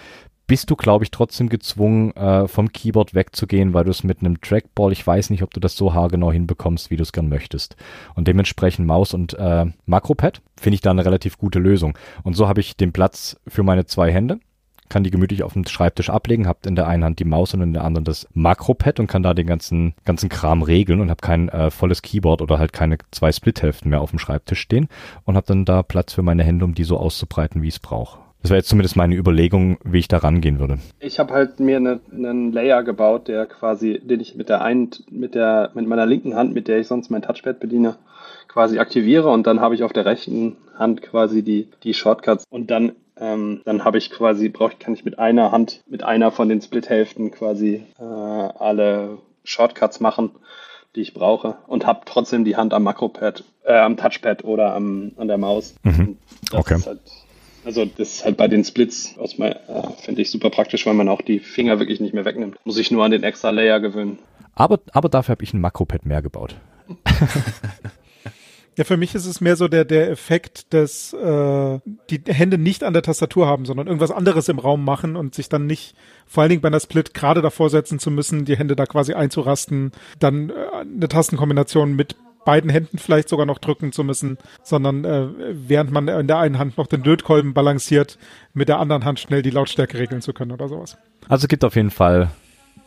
bist du, glaube ich, trotzdem gezwungen, äh, vom Keyboard wegzugehen, weil du es mit einem Trackball, ich weiß nicht, ob du das so haargenau hinbekommst, wie du es gern möchtest. Und dementsprechend Maus und äh, Makropad finde ich da eine relativ gute Lösung. Und so habe ich den Platz für meine zwei Hände, kann die gemütlich auf dem Schreibtisch ablegen, habe in der einen Hand die Maus und in der anderen das Makropad und kann da den ganzen ganzen Kram regeln und habe kein äh, volles Keyboard oder halt keine zwei Splithälften mehr auf dem Schreibtisch stehen und habe dann da Platz für meine Hände, um die so auszubreiten, wie ich es brauche. Das wäre jetzt zumindest meine Überlegung, wie ich da rangehen würde. Ich habe halt mir eine, einen Layer gebaut, der quasi, den ich mit der einen, mit der, mit meiner linken Hand, mit der ich sonst mein Touchpad bediene, quasi aktiviere und dann habe ich auf der rechten Hand quasi die, die Shortcuts und dann ähm, dann habe ich quasi, brauche kann ich mit einer Hand, mit einer von den Split-Hälften quasi äh, alle Shortcuts machen, die ich brauche und habe trotzdem die Hand am Makropad, äh, am Touchpad oder am, an der Maus. Mhm. Okay. Halt, also das ist halt bei den Splits aus äh, finde ich super praktisch, weil man auch die Finger wirklich nicht mehr wegnimmt. Muss ich nur an den extra Layer gewöhnen. Aber, aber dafür habe ich ein Makropad mehr gebaut. Ja, für mich ist es mehr so der, der Effekt, dass äh, die Hände nicht an der Tastatur haben, sondern irgendwas anderes im Raum machen und sich dann nicht, vor allen Dingen bei einer Split, gerade davor setzen zu müssen, die Hände da quasi einzurasten, dann äh, eine Tastenkombination mit beiden Händen vielleicht sogar noch drücken zu müssen, sondern äh, während man in der einen Hand noch den Lötkolben balanciert, mit der anderen Hand schnell die Lautstärke regeln zu können oder sowas. Also es gibt auf jeden Fall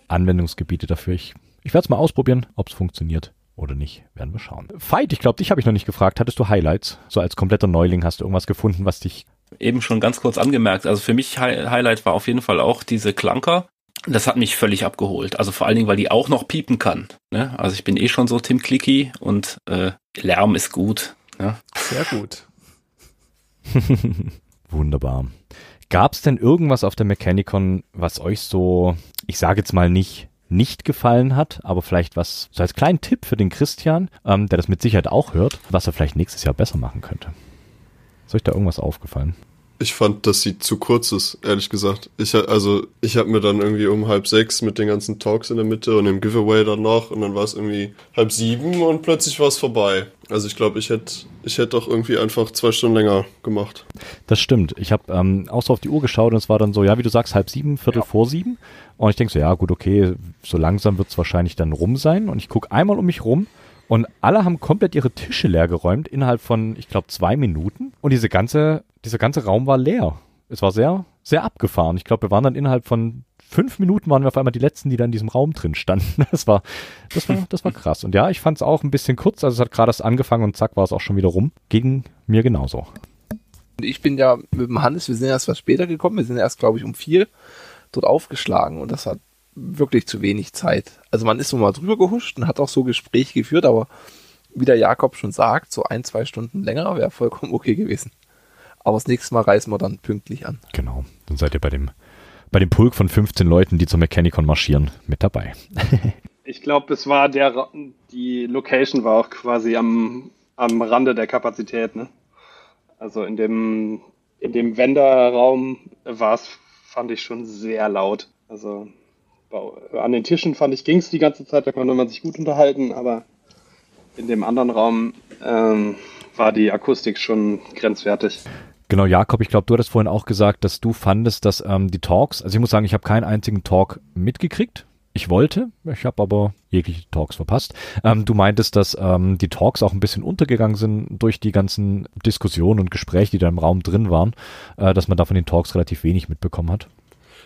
Anwendungsgebiete dafür. Ich, ich werde es mal ausprobieren, ob es funktioniert oder nicht, werden wir schauen. Fight, ich glaube, dich habe ich noch nicht gefragt. Hattest du Highlights? So als kompletter Neuling hast du irgendwas gefunden, was dich eben schon ganz kurz angemerkt. Also für mich Highlight war auf jeden Fall auch diese Klanker. Das hat mich völlig abgeholt. Also vor allen Dingen, weil die auch noch piepen kann. Ne? Also ich bin eh schon so Tim Clicky und äh, Lärm ist gut. Ne? Sehr gut. Wunderbar. Gab es denn irgendwas auf der Mechanicon, was euch so, ich sage jetzt mal nicht nicht gefallen hat, aber vielleicht was, so als kleinen Tipp für den Christian, ähm, der das mit Sicherheit auch hört, was er vielleicht nächstes Jahr besser machen könnte. Ist euch da irgendwas aufgefallen? Ich fand, dass sie zu kurz ist, ehrlich gesagt. Ich also ich habe mir dann irgendwie um halb sechs mit den ganzen Talks in der Mitte und dem Giveaway dann noch und dann war es irgendwie halb sieben und plötzlich war es vorbei. Also ich glaube, ich hätte ich hätte auch irgendwie einfach zwei Stunden länger gemacht. Das stimmt. Ich habe ähm, auch so auf die Uhr geschaut und es war dann so, ja, wie du sagst, halb sieben, Viertel ja. vor sieben. Und ich denke so, ja gut, okay, so langsam wird es wahrscheinlich dann rum sein. Und ich gucke einmal um mich rum und alle haben komplett ihre Tische leer geräumt innerhalb von, ich glaube, zwei Minuten. Und diese ganze, dieser ganze Raum war leer. Es war sehr, sehr abgefahren. Ich glaube, wir waren dann innerhalb von fünf Minuten waren wir auf einmal die letzten, die da in diesem Raum drin standen. Das war, das war, das war krass. Und ja, ich fand es auch ein bisschen kurz. Also es hat gerade erst angefangen und zack war es auch schon wieder rum. Gegen mir genauso. Ich bin ja mit dem Hannes, wir sind erst was später gekommen. Wir sind erst, glaube ich, um vier dort aufgeschlagen und das hat wirklich zu wenig Zeit. Also man ist so mal drüber gehuscht und hat auch so Gespräche geführt, aber wie der Jakob schon sagt, so ein, zwei Stunden länger wäre vollkommen okay gewesen. Aber das nächste Mal reisen wir dann pünktlich an. Genau, dann seid ihr bei dem, bei dem Pulk von 15 Leuten, die zur Mechanicon marschieren, mit dabei. ich glaube, es war der, die Location war auch quasi am, am Rande der Kapazität, ne? Also in dem, in dem Wenderraum war es fand ich schon sehr laut. Also an den Tischen fand ich, ging es die ganze Zeit, da konnte man sich gut unterhalten, aber in dem anderen Raum ähm, war die Akustik schon grenzwertig. Genau, Jakob, ich glaube, du hattest vorhin auch gesagt, dass du fandest, dass ähm, die Talks, also ich muss sagen, ich habe keinen einzigen Talk mitgekriegt. Ich wollte, ich habe aber jegliche Talks verpasst. Ähm, du meintest, dass ähm, die Talks auch ein bisschen untergegangen sind durch die ganzen Diskussionen und Gespräche, die da im Raum drin waren, äh, dass man da von den Talks relativ wenig mitbekommen hat.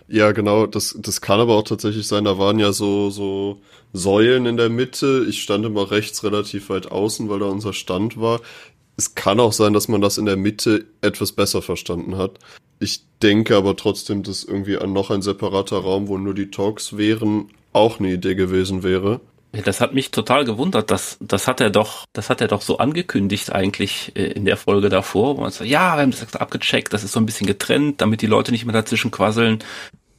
Ja, genau, das, das kann aber auch tatsächlich sein, da waren ja so, so Säulen in der Mitte. Ich stand immer rechts relativ weit außen, weil da unser Stand war. Es kann auch sein, dass man das in der Mitte etwas besser verstanden hat. Ich denke aber trotzdem, dass irgendwie noch ein separater Raum, wo nur die Talks wären, auch eine Idee gewesen wäre. Das hat mich total gewundert. Das, das hat er doch, das hat er doch so angekündigt eigentlich äh, in der Folge davor, wo man sagt, ja, wir haben das abgecheckt, das ist so ein bisschen getrennt, damit die Leute nicht mehr dazwischen quasseln.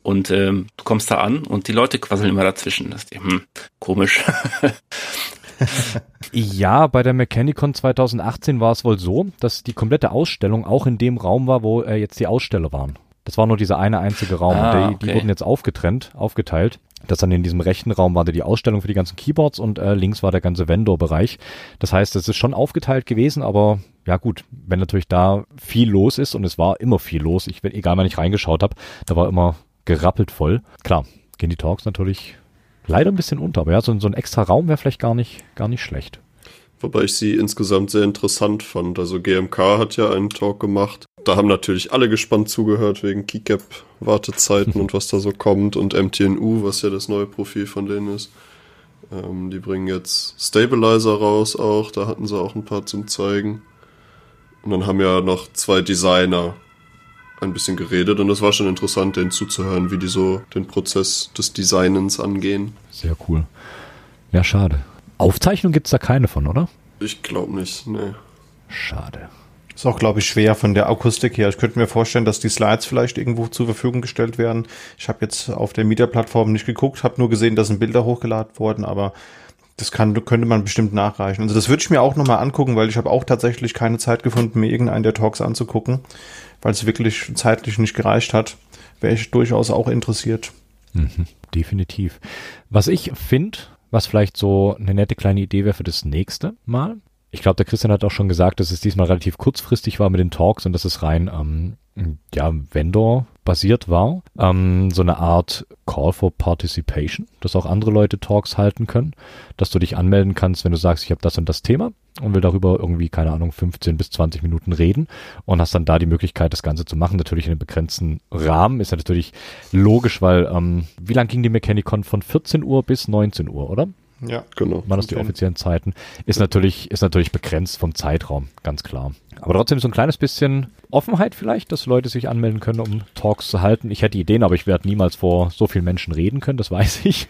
Und ähm, du kommst da an und die Leute quasseln immer dazwischen. Das ist, hm, komisch. ja, bei der Mechanicon 2018 war es wohl so, dass die komplette Ausstellung auch in dem Raum war, wo äh, jetzt die Aussteller waren. Das war nur dieser eine einzige Raum. Ah, die, okay. die, wurden jetzt aufgetrennt, aufgeteilt. Das dann in diesem rechten Raum war da die Ausstellung für die ganzen Keyboards und äh, links war der ganze Vendor-Bereich. Das heißt, es ist schon aufgeteilt gewesen, aber ja gut, wenn natürlich da viel los ist und es war immer viel los, ich, egal wann ich reingeschaut habe, da war immer gerappelt voll. Klar, gehen die Talks natürlich leider ein bisschen unter, aber ja, so, so ein extra Raum wäre vielleicht gar nicht, gar nicht schlecht. Wobei ich sie insgesamt sehr interessant fand. Also GMK hat ja einen Talk gemacht. Da haben natürlich alle gespannt zugehört wegen Keycap-Wartezeiten und was da so kommt und MTNU, was ja das neue Profil von denen ist. Ähm, die bringen jetzt Stabilizer raus auch, da hatten sie auch ein paar zum Zeigen. Und dann haben ja noch zwei Designer ein bisschen geredet und das war schon interessant, denen zuzuhören, wie die so den Prozess des Designens angehen. Sehr cool. Ja, schade. Aufzeichnung gibt's da keine von, oder? Ich glaube nicht, nee. Schade. Ist auch, glaube ich, schwer von der Akustik her. Ich könnte mir vorstellen, dass die Slides vielleicht irgendwo zur Verfügung gestellt werden. Ich habe jetzt auf der Media-Plattform nicht geguckt, habe nur gesehen, da sind Bilder hochgeladen worden, aber das kann, könnte man bestimmt nachreichen. Also das würde ich mir auch nochmal angucken, weil ich habe auch tatsächlich keine Zeit gefunden, mir irgendeinen der Talks anzugucken, weil es wirklich zeitlich nicht gereicht hat. Wäre ich durchaus auch interessiert. Mhm, definitiv. Was ich finde, was vielleicht so eine nette kleine Idee wäre für das nächste Mal. Ich glaube, der Christian hat auch schon gesagt, dass es diesmal relativ kurzfristig war mit den Talks und dass es rein ähm, ja, Vendor-basiert war. Ähm, so eine Art Call for Participation, dass auch andere Leute Talks halten können, dass du dich anmelden kannst, wenn du sagst, ich habe das und das Thema und will darüber irgendwie, keine Ahnung, 15 bis 20 Minuten reden und hast dann da die Möglichkeit, das Ganze zu machen. Natürlich in einem begrenzten Rahmen. Ist ja natürlich logisch, weil ähm, wie lang ging die Mechanicon? Von 14 Uhr bis 19 Uhr, oder? Ja, genau. Waren das die offiziellen Zeiten? Ist natürlich, ist natürlich begrenzt vom Zeitraum, ganz klar. Aber trotzdem so ein kleines bisschen Offenheit vielleicht, dass Leute sich anmelden können, um Talks zu halten. Ich hätte Ideen, aber ich werde niemals vor so vielen Menschen reden können, das weiß ich.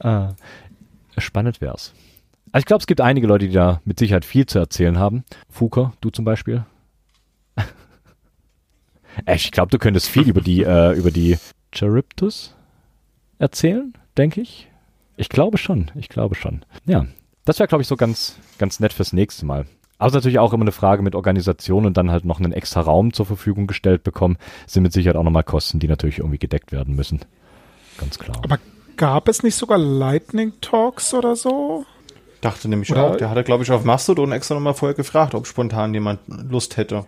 äh, spannend wär's. Also ich glaube, es gibt einige Leute, die da mit Sicherheit viel zu erzählen haben. Fuker, du zum Beispiel. ich glaube, du könntest viel über die, äh, über die Charybdis erzählen, denke ich. Ich glaube schon, ich glaube schon. Ja, das wäre, glaube ich, so ganz, ganz nett fürs nächste Mal. Aber es ist natürlich auch immer eine Frage mit Organisation und dann halt noch einen extra Raum zur Verfügung gestellt bekommen, sind mit Sicherheit auch nochmal Kosten, die natürlich irgendwie gedeckt werden müssen. Ganz klar. Aber gab es nicht sogar Lightning Talks oder so? Dachte nämlich oder auch. Der hatte, glaube ich, auf Mastodon extra nochmal vorher gefragt, ob spontan jemand Lust hätte.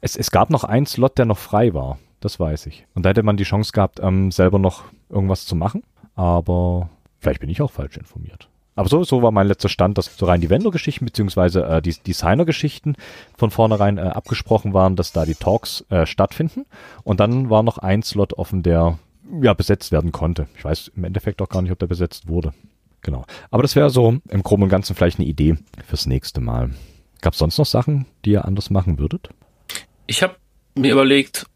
Es, es gab noch einen Slot, der noch frei war. Das weiß ich. Und da hätte man die Chance gehabt, ähm, selber noch irgendwas zu machen. Aber Vielleicht bin ich auch falsch informiert. Aber so, so war mein letzter Stand, dass so rein die Vendor-Geschichten beziehungsweise äh, die Designer-Geschichten von vornherein äh, abgesprochen waren, dass da die Talks äh, stattfinden. Und dann war noch ein Slot offen, der ja besetzt werden konnte. Ich weiß im Endeffekt auch gar nicht, ob der besetzt wurde. Genau. Aber das wäre so im Groben und Ganzen vielleicht eine Idee fürs nächste Mal. Gab es sonst noch Sachen, die ihr anders machen würdet? Ich habe mir überlegt,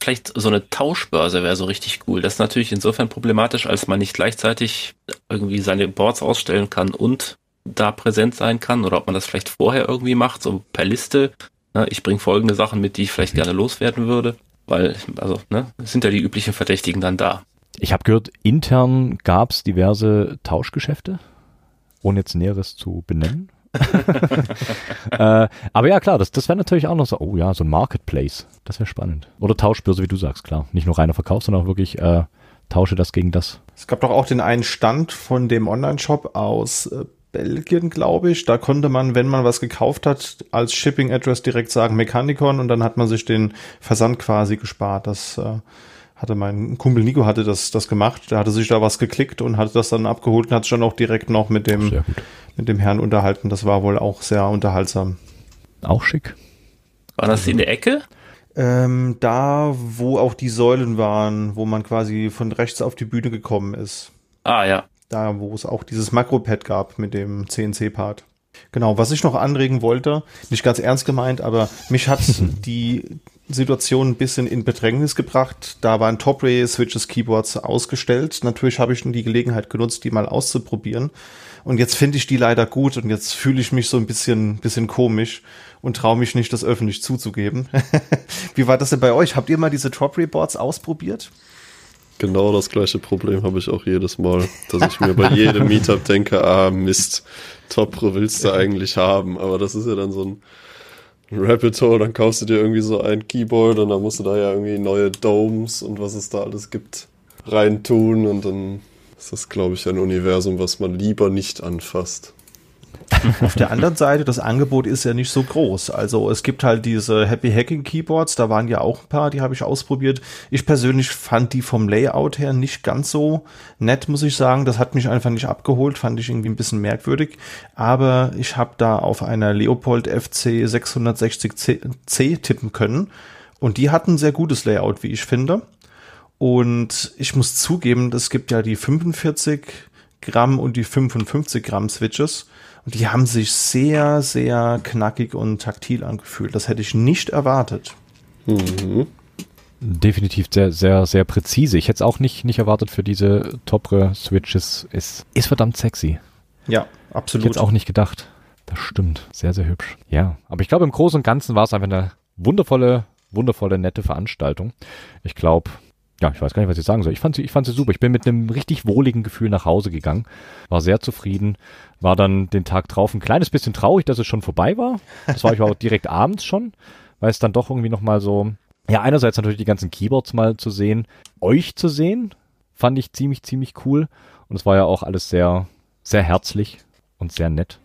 vielleicht so eine Tauschbörse wäre so richtig cool. Das ist natürlich insofern problematisch, als man nicht gleichzeitig irgendwie seine Boards ausstellen kann und da präsent sein kann oder ob man das vielleicht vorher irgendwie macht, so per Liste. Ne, ich bringe folgende Sachen mit, die ich vielleicht gerne loswerden würde, weil, also, ne, sind ja die üblichen Verdächtigen dann da. Ich habe gehört, intern gab es diverse Tauschgeschäfte, ohne jetzt Näheres zu benennen. äh, aber ja, klar, das, das wäre natürlich auch noch so, oh ja, so ein Marketplace. Das wäre spannend. Oder Tauschbörse, wie du sagst, klar. Nicht nur reiner Verkauf, sondern auch wirklich äh, tausche das gegen das. Es gab doch auch den einen Stand von dem Online-Shop aus äh, Belgien, glaube ich. Da konnte man, wenn man was gekauft hat, als Shipping-Address direkt sagen Mechanicon und dann hat man sich den Versand quasi gespart. Das äh, hatte mein Kumpel Nico hatte das, das gemacht. Der hatte sich da was geklickt und hatte das dann abgeholt und hat sich dann auch direkt noch mit dem, mit dem Herrn unterhalten. Das war wohl auch sehr unterhaltsam. Auch schick. War das in der Ecke? Ähm, da, wo auch die Säulen waren, wo man quasi von rechts auf die Bühne gekommen ist. Ah, ja. Da, wo es auch dieses Makro-Pad gab mit dem CNC-Part. Genau, was ich noch anregen wollte, nicht ganz ernst gemeint, aber mich hat die Situation ein bisschen in Bedrängnis gebracht. Da waren Top-Ray Switches Keyboards ausgestellt. Natürlich habe ich die Gelegenheit genutzt, die mal auszuprobieren. Und jetzt finde ich die leider gut und jetzt fühle ich mich so ein bisschen, bisschen komisch und traue mich nicht, das öffentlich zuzugeben. Wie war das denn bei euch? Habt ihr mal diese Top-Ray Boards ausprobiert? Genau das gleiche Problem habe ich auch jedes Mal, dass ich mir bei jedem Meetup denke, ah Mist, Top Pro willst du eigentlich haben, aber das ist ja dann so ein Rapid dann kaufst du dir irgendwie so ein Keyboard und dann musst du da ja irgendwie neue Domes und was es da alles gibt reintun und dann ist das, glaube ich, ein Universum, was man lieber nicht anfasst. Auf der anderen Seite, das Angebot ist ja nicht so groß. Also es gibt halt diese Happy Hacking Keyboards, da waren ja auch ein paar, die habe ich ausprobiert. Ich persönlich fand die vom Layout her nicht ganz so nett, muss ich sagen. Das hat mich einfach nicht abgeholt, fand ich irgendwie ein bisschen merkwürdig. Aber ich habe da auf einer Leopold FC 660C tippen können. Und die hatten ein sehr gutes Layout, wie ich finde. Und ich muss zugeben, es gibt ja die 45 Gramm und die 55 Gramm Switches. Und die haben sich sehr, sehr knackig und taktil angefühlt. Das hätte ich nicht erwartet. Mhm. Definitiv sehr, sehr, sehr präzise. Ich hätte es auch nicht, nicht erwartet für diese Topre-Switches. Es ist verdammt sexy. Ja, absolut. Ich hätte es auch nicht gedacht. Das stimmt. Sehr, sehr hübsch. Ja, aber ich glaube, im Großen und Ganzen war es einfach eine wundervolle, wundervolle, nette Veranstaltung. Ich glaube, ja, ich weiß gar nicht, was ich sagen soll. Ich fand sie, ich fand sie super. Ich bin mit einem richtig wohligen Gefühl nach Hause gegangen, war sehr zufrieden, war dann den Tag drauf ein kleines bisschen traurig, dass es schon vorbei war. Das war ich auch direkt abends schon, weil es dann doch irgendwie nochmal so, ja, einerseits natürlich die ganzen Keyboards mal zu sehen, euch zu sehen, fand ich ziemlich, ziemlich cool. Und es war ja auch alles sehr, sehr herzlich und sehr nett.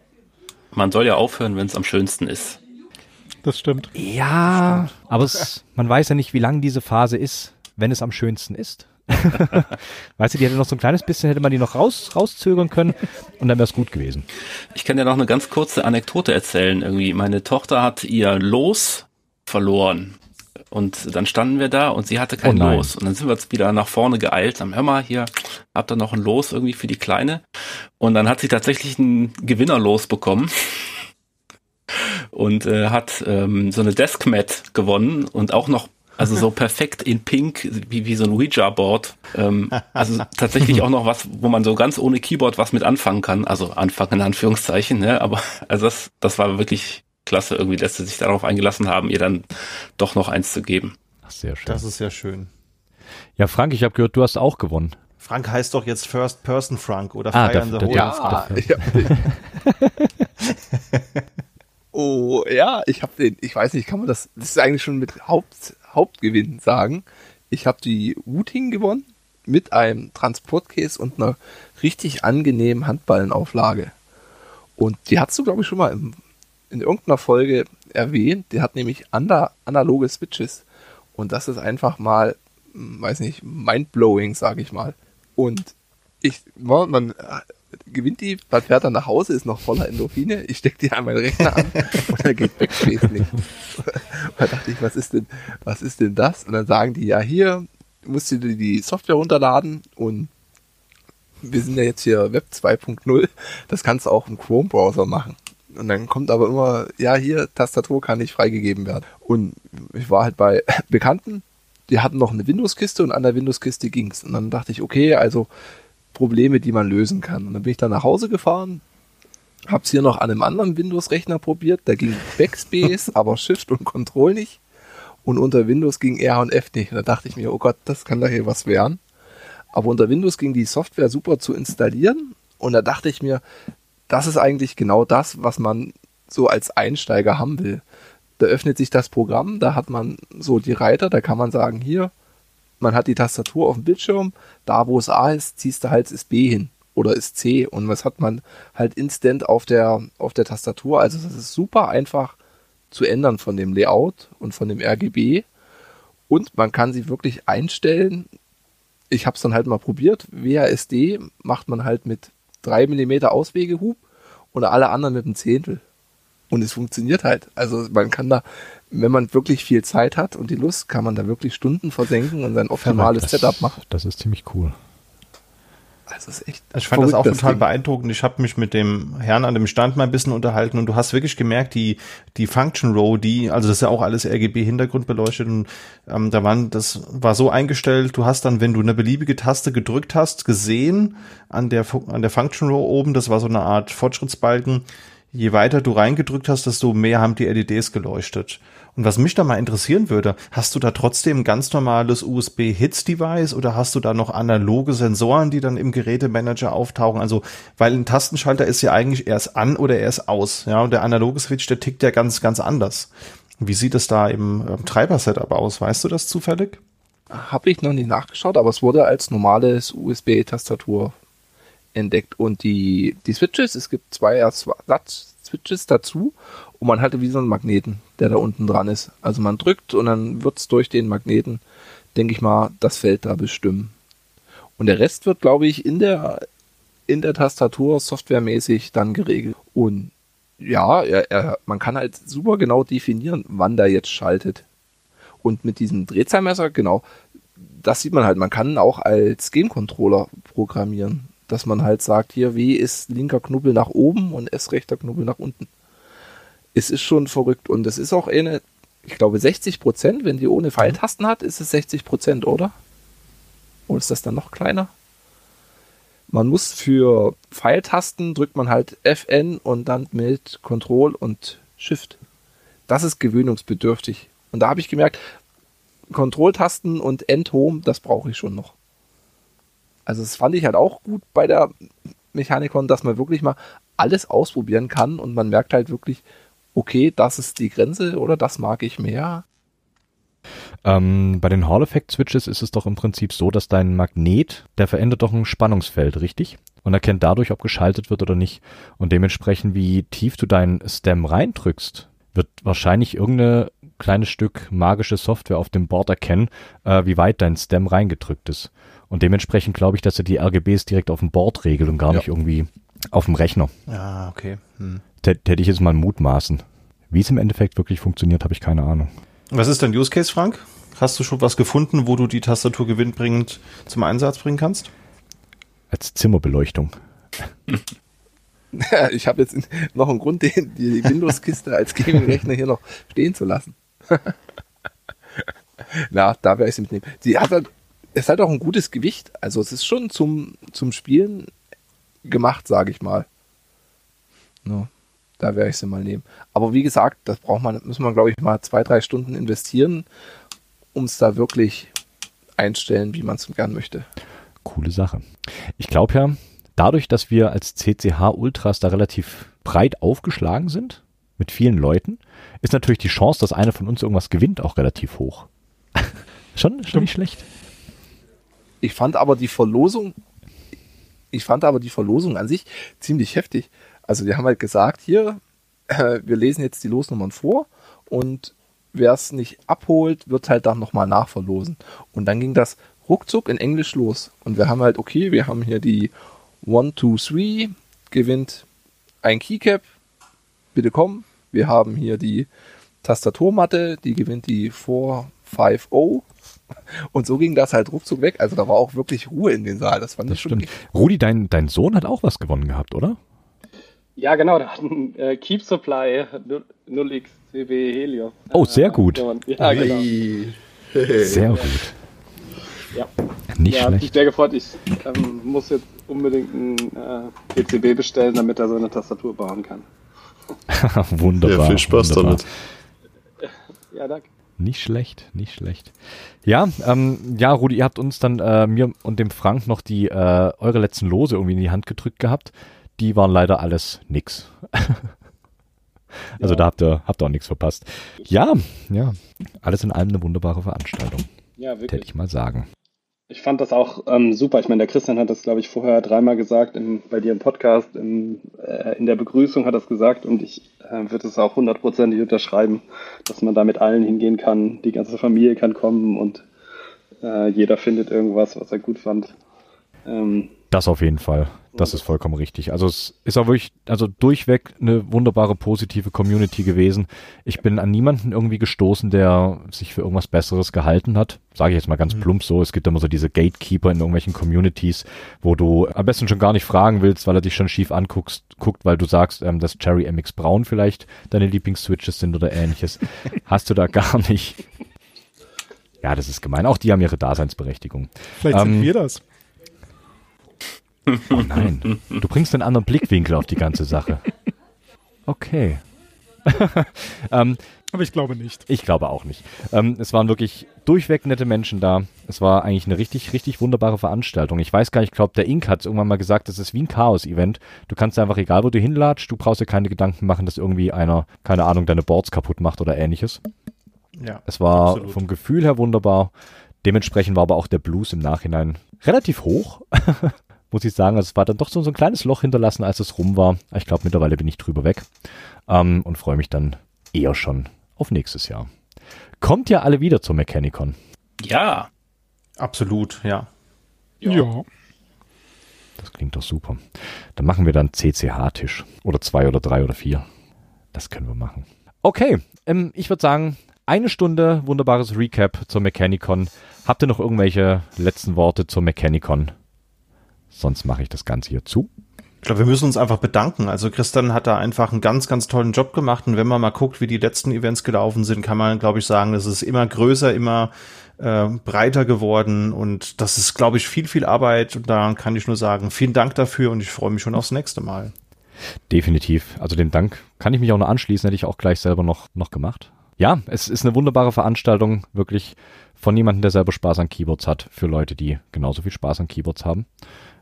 Man soll ja aufhören, wenn es am schönsten ist. Das stimmt. Ja, stimmt. aber es, man weiß ja nicht, wie lang diese Phase ist, wenn es am schönsten ist. weißt du, die hätte noch so ein kleines bisschen, hätte man die noch raus, rauszögern können und dann wäre es gut gewesen. Ich kann dir noch eine ganz kurze Anekdote erzählen. Irgendwie, meine Tochter hat ihr Los verloren. Und dann standen wir da und sie hatte kein oh Los. Und dann sind wir jetzt wieder nach vorne geeilt. Dann hör mal, hier habt ihr noch ein Los irgendwie für die Kleine. Und dann hat sie tatsächlich ein Gewinnerlos bekommen. und äh, hat ähm, so eine Deskmat gewonnen und auch noch also so perfekt in Pink, wie, wie so ein Ouija-Board. Ähm, also tatsächlich auch noch was, wo man so ganz ohne Keyboard was mit anfangen kann. Also anfangen in Anführungszeichen, ne? Aber also das, das war wirklich klasse, irgendwie, dass sie sich darauf eingelassen haben, ihr dann doch noch eins zu geben. Ach, sehr schön. Das ist sehr schön. Ja, Frank, ich habe gehört, du hast auch gewonnen. Frank heißt doch jetzt First Person Frank oder ah, Fire der, the Ja, ja. oh, ja, ich habe den, ich weiß nicht, kann man das, das ist eigentlich schon mit Haupt, Hauptgewinn sagen. Ich habe die Wooting gewonnen mit einem Transportcase und einer richtig angenehmen Handballenauflage. Und die hast du, glaube ich, schon mal im, in irgendeiner Folge erwähnt. Die hat nämlich analoge Switches. Und das ist einfach mal, hm, weiß nicht, mindblowing, sage ich mal. Und ich, man, gewinnt die, man fährt dann nach Hause, ist noch voller Endorphine, ich stecke die an meinen Rechner an und dann geht nicht. und da dachte ich, was ist denn, was ist denn das? Und dann sagen die, ja hier, musst du dir die Software runterladen und wir sind ja jetzt hier Web 2.0, das kannst du auch im Chrome-Browser machen. Und dann kommt aber immer, ja, hier, Tastatur kann nicht freigegeben werden. Und ich war halt bei Bekannten, die hatten noch eine Windows-Kiste und an der Windows-Kiste ging's. Und dann dachte ich, okay, also Probleme, die man lösen kann. Und dann bin ich dann nach Hause gefahren, hab's hier noch an einem anderen Windows-Rechner probiert. Da ging Backspace, aber Shift und Control nicht. Und unter Windows ging R und F nicht. Und da dachte ich mir, oh Gott, das kann doch hier was werden. Aber unter Windows ging die Software super zu installieren. Und da dachte ich mir, das ist eigentlich genau das, was man so als Einsteiger haben will. Da öffnet sich das Programm, da hat man so die Reiter, da kann man sagen, hier, man hat die Tastatur auf dem Bildschirm, da wo es A ist, ziehst du halt das B hin oder ist C und was hat man halt instant auf der, auf der Tastatur. Also das ist super einfach zu ändern von dem Layout und von dem RGB und man kann sie wirklich einstellen. Ich habe es dann halt mal probiert. WASD macht man halt mit 3 mm Auswegehub und alle anderen mit einem Zehntel. Und es funktioniert halt. Also man kann da wenn man wirklich viel Zeit hat und die Lust, kann man da wirklich Stunden versenken und sein optimales das, Setup machen. Das ist ziemlich cool. Also ist echt ich fand das auch total Ding. beeindruckend. Ich habe mich mit dem Herrn an dem Stand mal ein bisschen unterhalten und du hast wirklich gemerkt, die die Function Row, die also das ist ja auch alles RGB Hintergrund beleuchtet und ähm, da waren das war so eingestellt. Du hast dann, wenn du eine beliebige Taste gedrückt hast, gesehen an der an der Function Row oben, das war so eine Art Fortschrittsbalken. Je weiter du reingedrückt hast, desto mehr haben die LEDs geleuchtet. Und was mich da mal interessieren würde, hast du da trotzdem ein ganz normales USB-Hits-Device oder hast du da noch analoge Sensoren, die dann im Gerätemanager auftauchen? Also, weil ein Tastenschalter ist ja eigentlich erst an oder erst aus. Ja, und der analoge Switch, der tickt ja ganz, ganz anders. Wie sieht es da im ähm, Treiber-Setup aus? Weißt du das zufällig? Habe ich noch nicht nachgeschaut, aber es wurde als USB-Tastatur entdeckt. Und die, die Switches, es gibt zwei Ersatz-Switches dazu und man hatte wie so einen Magneten, der da unten dran ist. Also man drückt und dann wird es durch den Magneten, denke ich mal, das Feld da bestimmen. Und der Rest wird, glaube ich, in der, in der Tastatur softwaremäßig dann geregelt. Und ja, er, er, man kann halt super genau definieren, wann der jetzt schaltet. Und mit diesem Drehzahlmesser, genau, das sieht man halt. Man kann auch als Game-Controller programmieren, dass man halt sagt, hier W ist linker Knubbel nach oben und S rechter Knubbel nach unten es ist schon verrückt und es ist auch eine, ich glaube 60 Prozent. Wenn die ohne Pfeiltasten hat, ist es 60 Prozent, oder? Oder ist das dann noch kleiner? Man muss für Pfeiltasten drückt man halt FN und dann mit Control und Shift. Das ist gewöhnungsbedürftig. Und da habe ich gemerkt, Kontrolltasten und End-Home, das brauche ich schon noch. Also das fand ich halt auch gut bei der Mechanikon, dass man wirklich mal alles ausprobieren kann und man merkt halt wirklich, okay, das ist die Grenze oder das mag ich mehr. Ähm, bei den Hall Effect Switches ist es doch im Prinzip so, dass dein Magnet, der verändert doch ein Spannungsfeld, richtig? Und erkennt dadurch, ob geschaltet wird oder nicht. Und dementsprechend, wie tief du deinen Stem reindrückst, wird wahrscheinlich irgendeine kleines Stück magische Software auf dem Board erkennen, äh, wie weit dein Stem reingedrückt ist. Und dementsprechend glaube ich, dass er die RGBs direkt auf dem Board regelt und gar ja. nicht irgendwie auf dem Rechner. Ah, okay. Hm. Hätte ich jetzt mal mutmaßen. Wie es im Endeffekt wirklich funktioniert, habe ich keine Ahnung. Was ist dein Use Case, Frank? Hast du schon was gefunden, wo du die Tastatur gewinnbringend zum Einsatz bringen kannst? Als Zimmerbeleuchtung. ich habe jetzt noch einen Grund, die, die Windows-Kiste als Gaming-Rechner hier noch stehen zu lassen. Na, da werde ich sie mitnehmen. Sie hat halt, es hat auch ein gutes Gewicht. Also es ist schon zum, zum Spielen gemacht, sage ich mal. No, da werde ich sie mal nehmen. Aber wie gesagt, das braucht man, müssen wir, glaube ich, mal zwei, drei Stunden investieren, um es da wirklich einstellen, wie man es gern möchte. Coole Sache. Ich glaube ja, dadurch, dass wir als CCH Ultras da relativ breit aufgeschlagen sind, mit vielen Leuten, ist natürlich die Chance, dass einer von uns irgendwas gewinnt, auch relativ hoch. schon, schon nicht schlecht. Ich fand aber die Verlosung, ich fand aber die Verlosung an sich ziemlich heftig. Also die haben halt gesagt, hier, äh, wir lesen jetzt die Losnummern vor und wer es nicht abholt, wird halt dann nochmal nachverlosen. Und dann ging das ruckzuck in Englisch los. Und wir haben halt, okay, wir haben hier die 1, 2, 3, gewinnt ein Keycap, bitte komm, wir haben hier die Tastaturmatte, die gewinnt die 450. Und so ging das halt ruckzuck weg. Also da war auch wirklich Ruhe in den Saal. Das fand das ich schon. Stimmt. Rudi, dein, dein Sohn hat auch was gewonnen gehabt, oder? Ja, genau. Der hat ein äh, Keep Supply 0xCB Helios. Oh, sehr äh, gut. Ja, genau. Sehr gut. Ja. Nicht ja, schlecht. Hat mich sehr gefreut. Ich ähm, muss jetzt unbedingt ein äh, PCB bestellen, damit er so eine Tastatur bauen kann. wunderbar. Ja, viel Spaß wunderbar. damit. Ja, danke. Nicht schlecht, nicht schlecht. Ja, ähm, ja, Rudi, ihr habt uns dann äh, mir und dem Frank noch die äh, eure letzten Lose irgendwie in die Hand gedrückt gehabt. Die waren leider alles nix. also ja. da habt ihr, habt ihr auch nichts verpasst. Ja, ja, alles in allem eine wunderbare Veranstaltung. Ja, wirklich. Hätte ich mal sagen. Ich fand das auch ähm, super. Ich meine, der Christian hat das, glaube ich, vorher dreimal gesagt im, bei dir im Podcast. Im, äh, in der Begrüßung hat er es gesagt und ich äh, würde es auch hundertprozentig unterschreiben, dass man da mit allen hingehen kann. Die ganze Familie kann kommen und äh, jeder findet irgendwas, was er gut fand. Ähm, das auf jeden Fall. Das ist vollkommen richtig. Also es ist auch wirklich, also durchweg eine wunderbare positive Community gewesen. Ich bin an niemanden irgendwie gestoßen, der sich für irgendwas Besseres gehalten hat. Sage ich jetzt mal ganz mhm. plump so. Es gibt immer so diese Gatekeeper in irgendwelchen Communities, wo du am besten schon gar nicht fragen willst, weil er dich schon schief anguckst, guckt, weil du sagst, ähm, dass Cherry MX Brown vielleicht deine Lieblingsswitches sind oder ähnliches. Hast du da gar nicht. Ja, das ist gemein. Auch die haben ihre Daseinsberechtigung. Vielleicht ähm, sind wir das. Oh nein, du bringst einen anderen Blickwinkel auf die ganze Sache. Okay. ähm, Aber ich glaube nicht. Ich glaube auch nicht. Ähm, es waren wirklich durchweg nette Menschen da. Es war eigentlich eine richtig, richtig wunderbare Veranstaltung. Ich weiß gar nicht, ich glaube, der Ink hat irgendwann mal gesagt, das ist wie ein Chaos-Event. Du kannst einfach, egal wo du hinlatscht, du brauchst dir keine Gedanken machen, dass irgendwie einer, keine Ahnung, deine Boards kaputt macht oder ähnliches. Ja. Es war absolut. vom Gefühl her wunderbar. Dementsprechend war aber auch der Blues im Nachhinein relativ hoch. muss ich sagen. Also es war dann doch so, so ein kleines Loch hinterlassen, als es rum war. Ich glaube, mittlerweile bin ich drüber weg ähm, und freue mich dann eher schon auf nächstes Jahr. Kommt ja alle wieder zur Mechanicon. Ja. Absolut, ja. Ja. ja. Das klingt doch super. Dann machen wir dann CCH-Tisch. Oder zwei oder drei oder vier. Das können wir machen. Okay, ähm, ich würde sagen, eine Stunde wunderbares Recap zur Mechanicon. Habt ihr noch irgendwelche letzten Worte zur Mechanicon? Sonst mache ich das Ganze hier zu. Ich glaube, wir müssen uns einfach bedanken. Also Christian hat da einfach einen ganz, ganz tollen Job gemacht. Und wenn man mal guckt, wie die letzten Events gelaufen sind, kann man, glaube ich, sagen, das ist immer größer, immer äh, breiter geworden. Und das ist, glaube ich, viel, viel Arbeit. Und daran kann ich nur sagen, vielen Dank dafür und ich freue mich schon aufs nächste Mal. Definitiv. Also dem Dank kann ich mich auch nur anschließen, hätte ich auch gleich selber noch, noch gemacht. Ja, es ist eine wunderbare Veranstaltung, wirklich von jemandem, der selber Spaß an Keyboards hat, für Leute, die genauso viel Spaß an Keyboards haben.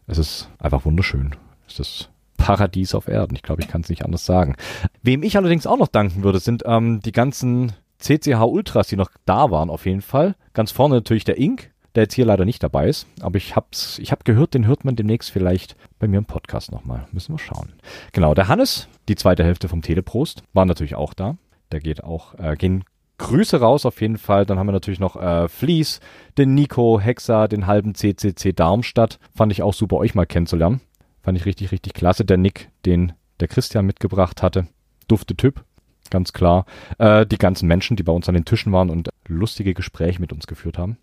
Es ist einfach wunderschön. Es ist Paradies auf Erden. Ich glaube, ich kann es nicht anders sagen. Wem ich allerdings auch noch danken würde, sind ähm, die ganzen CCH Ultras, die noch da waren, auf jeden Fall. Ganz vorne natürlich der Ink, der jetzt hier leider nicht dabei ist. Aber ich hab's, ich hab gehört, den hört man demnächst vielleicht bei mir im Podcast nochmal. Müssen wir schauen. Genau, der Hannes, die zweite Hälfte vom Teleprost, war natürlich auch da. Der geht auch, äh, gehen Grüße raus auf jeden Fall. Dann haben wir natürlich noch äh, Fleece, den Nico, Hexa, den halben CCC Darmstadt. Fand ich auch super, euch mal kennenzulernen. Fand ich richtig, richtig klasse. Der Nick, den der Christian mitgebracht hatte. Dufte Typ, ganz klar. Äh, die ganzen Menschen, die bei uns an den Tischen waren und lustige Gespräche mit uns geführt haben.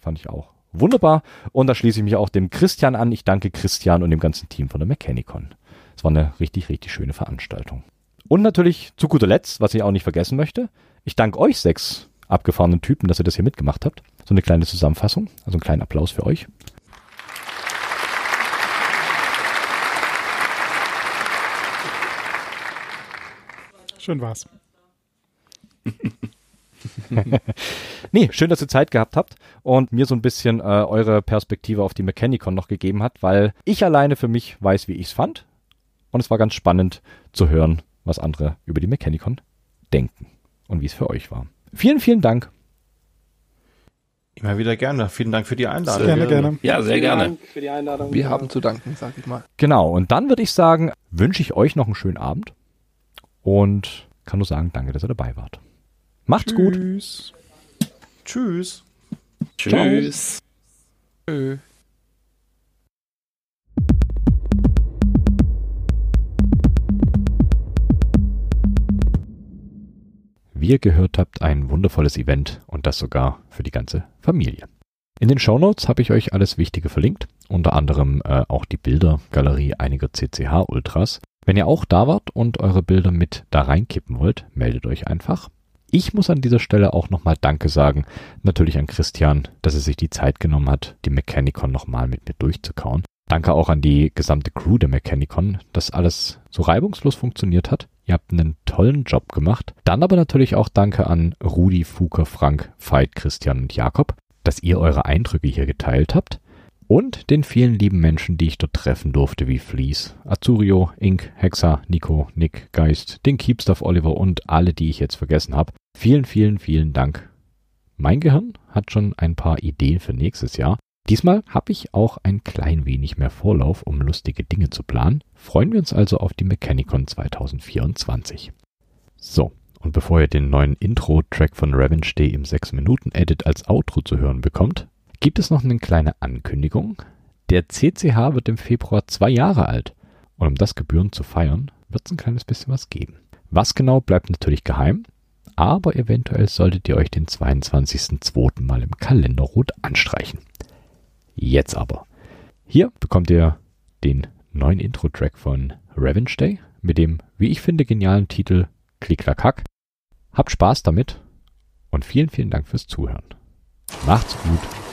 Fand ich auch wunderbar. Und da schließe ich mich auch dem Christian an. Ich danke Christian und dem ganzen Team von der Mechanicon. Es war eine richtig, richtig schöne Veranstaltung. Und natürlich zu guter Letzt, was ich auch nicht vergessen möchte, ich danke euch sechs abgefahrenen Typen, dass ihr das hier mitgemacht habt. So eine kleine Zusammenfassung, also einen kleinen Applaus für euch. Schön war's. nee, schön, dass ihr Zeit gehabt habt und mir so ein bisschen äh, eure Perspektive auf die Mechanicon noch gegeben hat, weil ich alleine für mich weiß, wie ich es fand. Und es war ganz spannend zu hören, was andere über die Mechanicon denken und wie es für euch war. Vielen, vielen Dank. Immer wieder gerne. Vielen Dank für die Einladung. Gerne, gerne. Ja, sehr Vielen gerne. Dank für die Einladung. Wir haben zu danken, sag ich mal. Genau, und dann würde ich sagen, wünsche ich euch noch einen schönen Abend und kann nur sagen, danke, dass ihr dabei wart. Macht's gut. Tschüss. Tschüss. Tschüss. Wie ihr gehört habt, ein wundervolles Event und das sogar für die ganze Familie. In den Shownotes habe ich euch alles Wichtige verlinkt, unter anderem äh, auch die Bildergalerie einiger CCH-Ultras. Wenn ihr auch da wart und eure Bilder mit da reinkippen wollt, meldet euch einfach. Ich muss an dieser Stelle auch nochmal Danke sagen, natürlich an Christian, dass er sich die Zeit genommen hat, die Mechanicon nochmal mit mir durchzukauen. Danke auch an die gesamte Crew der Mechanicon, dass alles so reibungslos funktioniert hat. Ihr habt einen tollen Job gemacht. Dann aber natürlich auch Danke an Rudi, Fuker, Frank, Veit, Christian und Jakob, dass ihr eure Eindrücke hier geteilt habt. Und den vielen lieben Menschen, die ich dort treffen durfte, wie Fleece, Azurio, Ink, Hexa, Nico, Nick, Geist, den Keepstuff Oliver und alle, die ich jetzt vergessen habe. Vielen, vielen, vielen Dank. Mein Gehirn hat schon ein paar Ideen für nächstes Jahr. Diesmal habe ich auch ein klein wenig mehr Vorlauf, um lustige Dinge zu planen. Freuen wir uns also auf die Mechanicon 2024. So, und bevor ihr den neuen Intro-Track von Revenge Day im 6-Minuten-Edit als Outro zu hören bekommt, gibt es noch eine kleine Ankündigung. Der CCH wird im Februar zwei Jahre alt. Und um das gebührend zu feiern, wird es ein kleines bisschen was geben. Was genau bleibt natürlich geheim, aber eventuell solltet ihr euch den 22.02. mal im Kalender rot anstreichen. Jetzt aber. Hier bekommt ihr den neuen Intro-Track von Revenge Day mit dem, wie ich finde, genialen Titel Klick-Klack-Hack. Habt Spaß damit und vielen, vielen Dank fürs Zuhören. Macht's gut.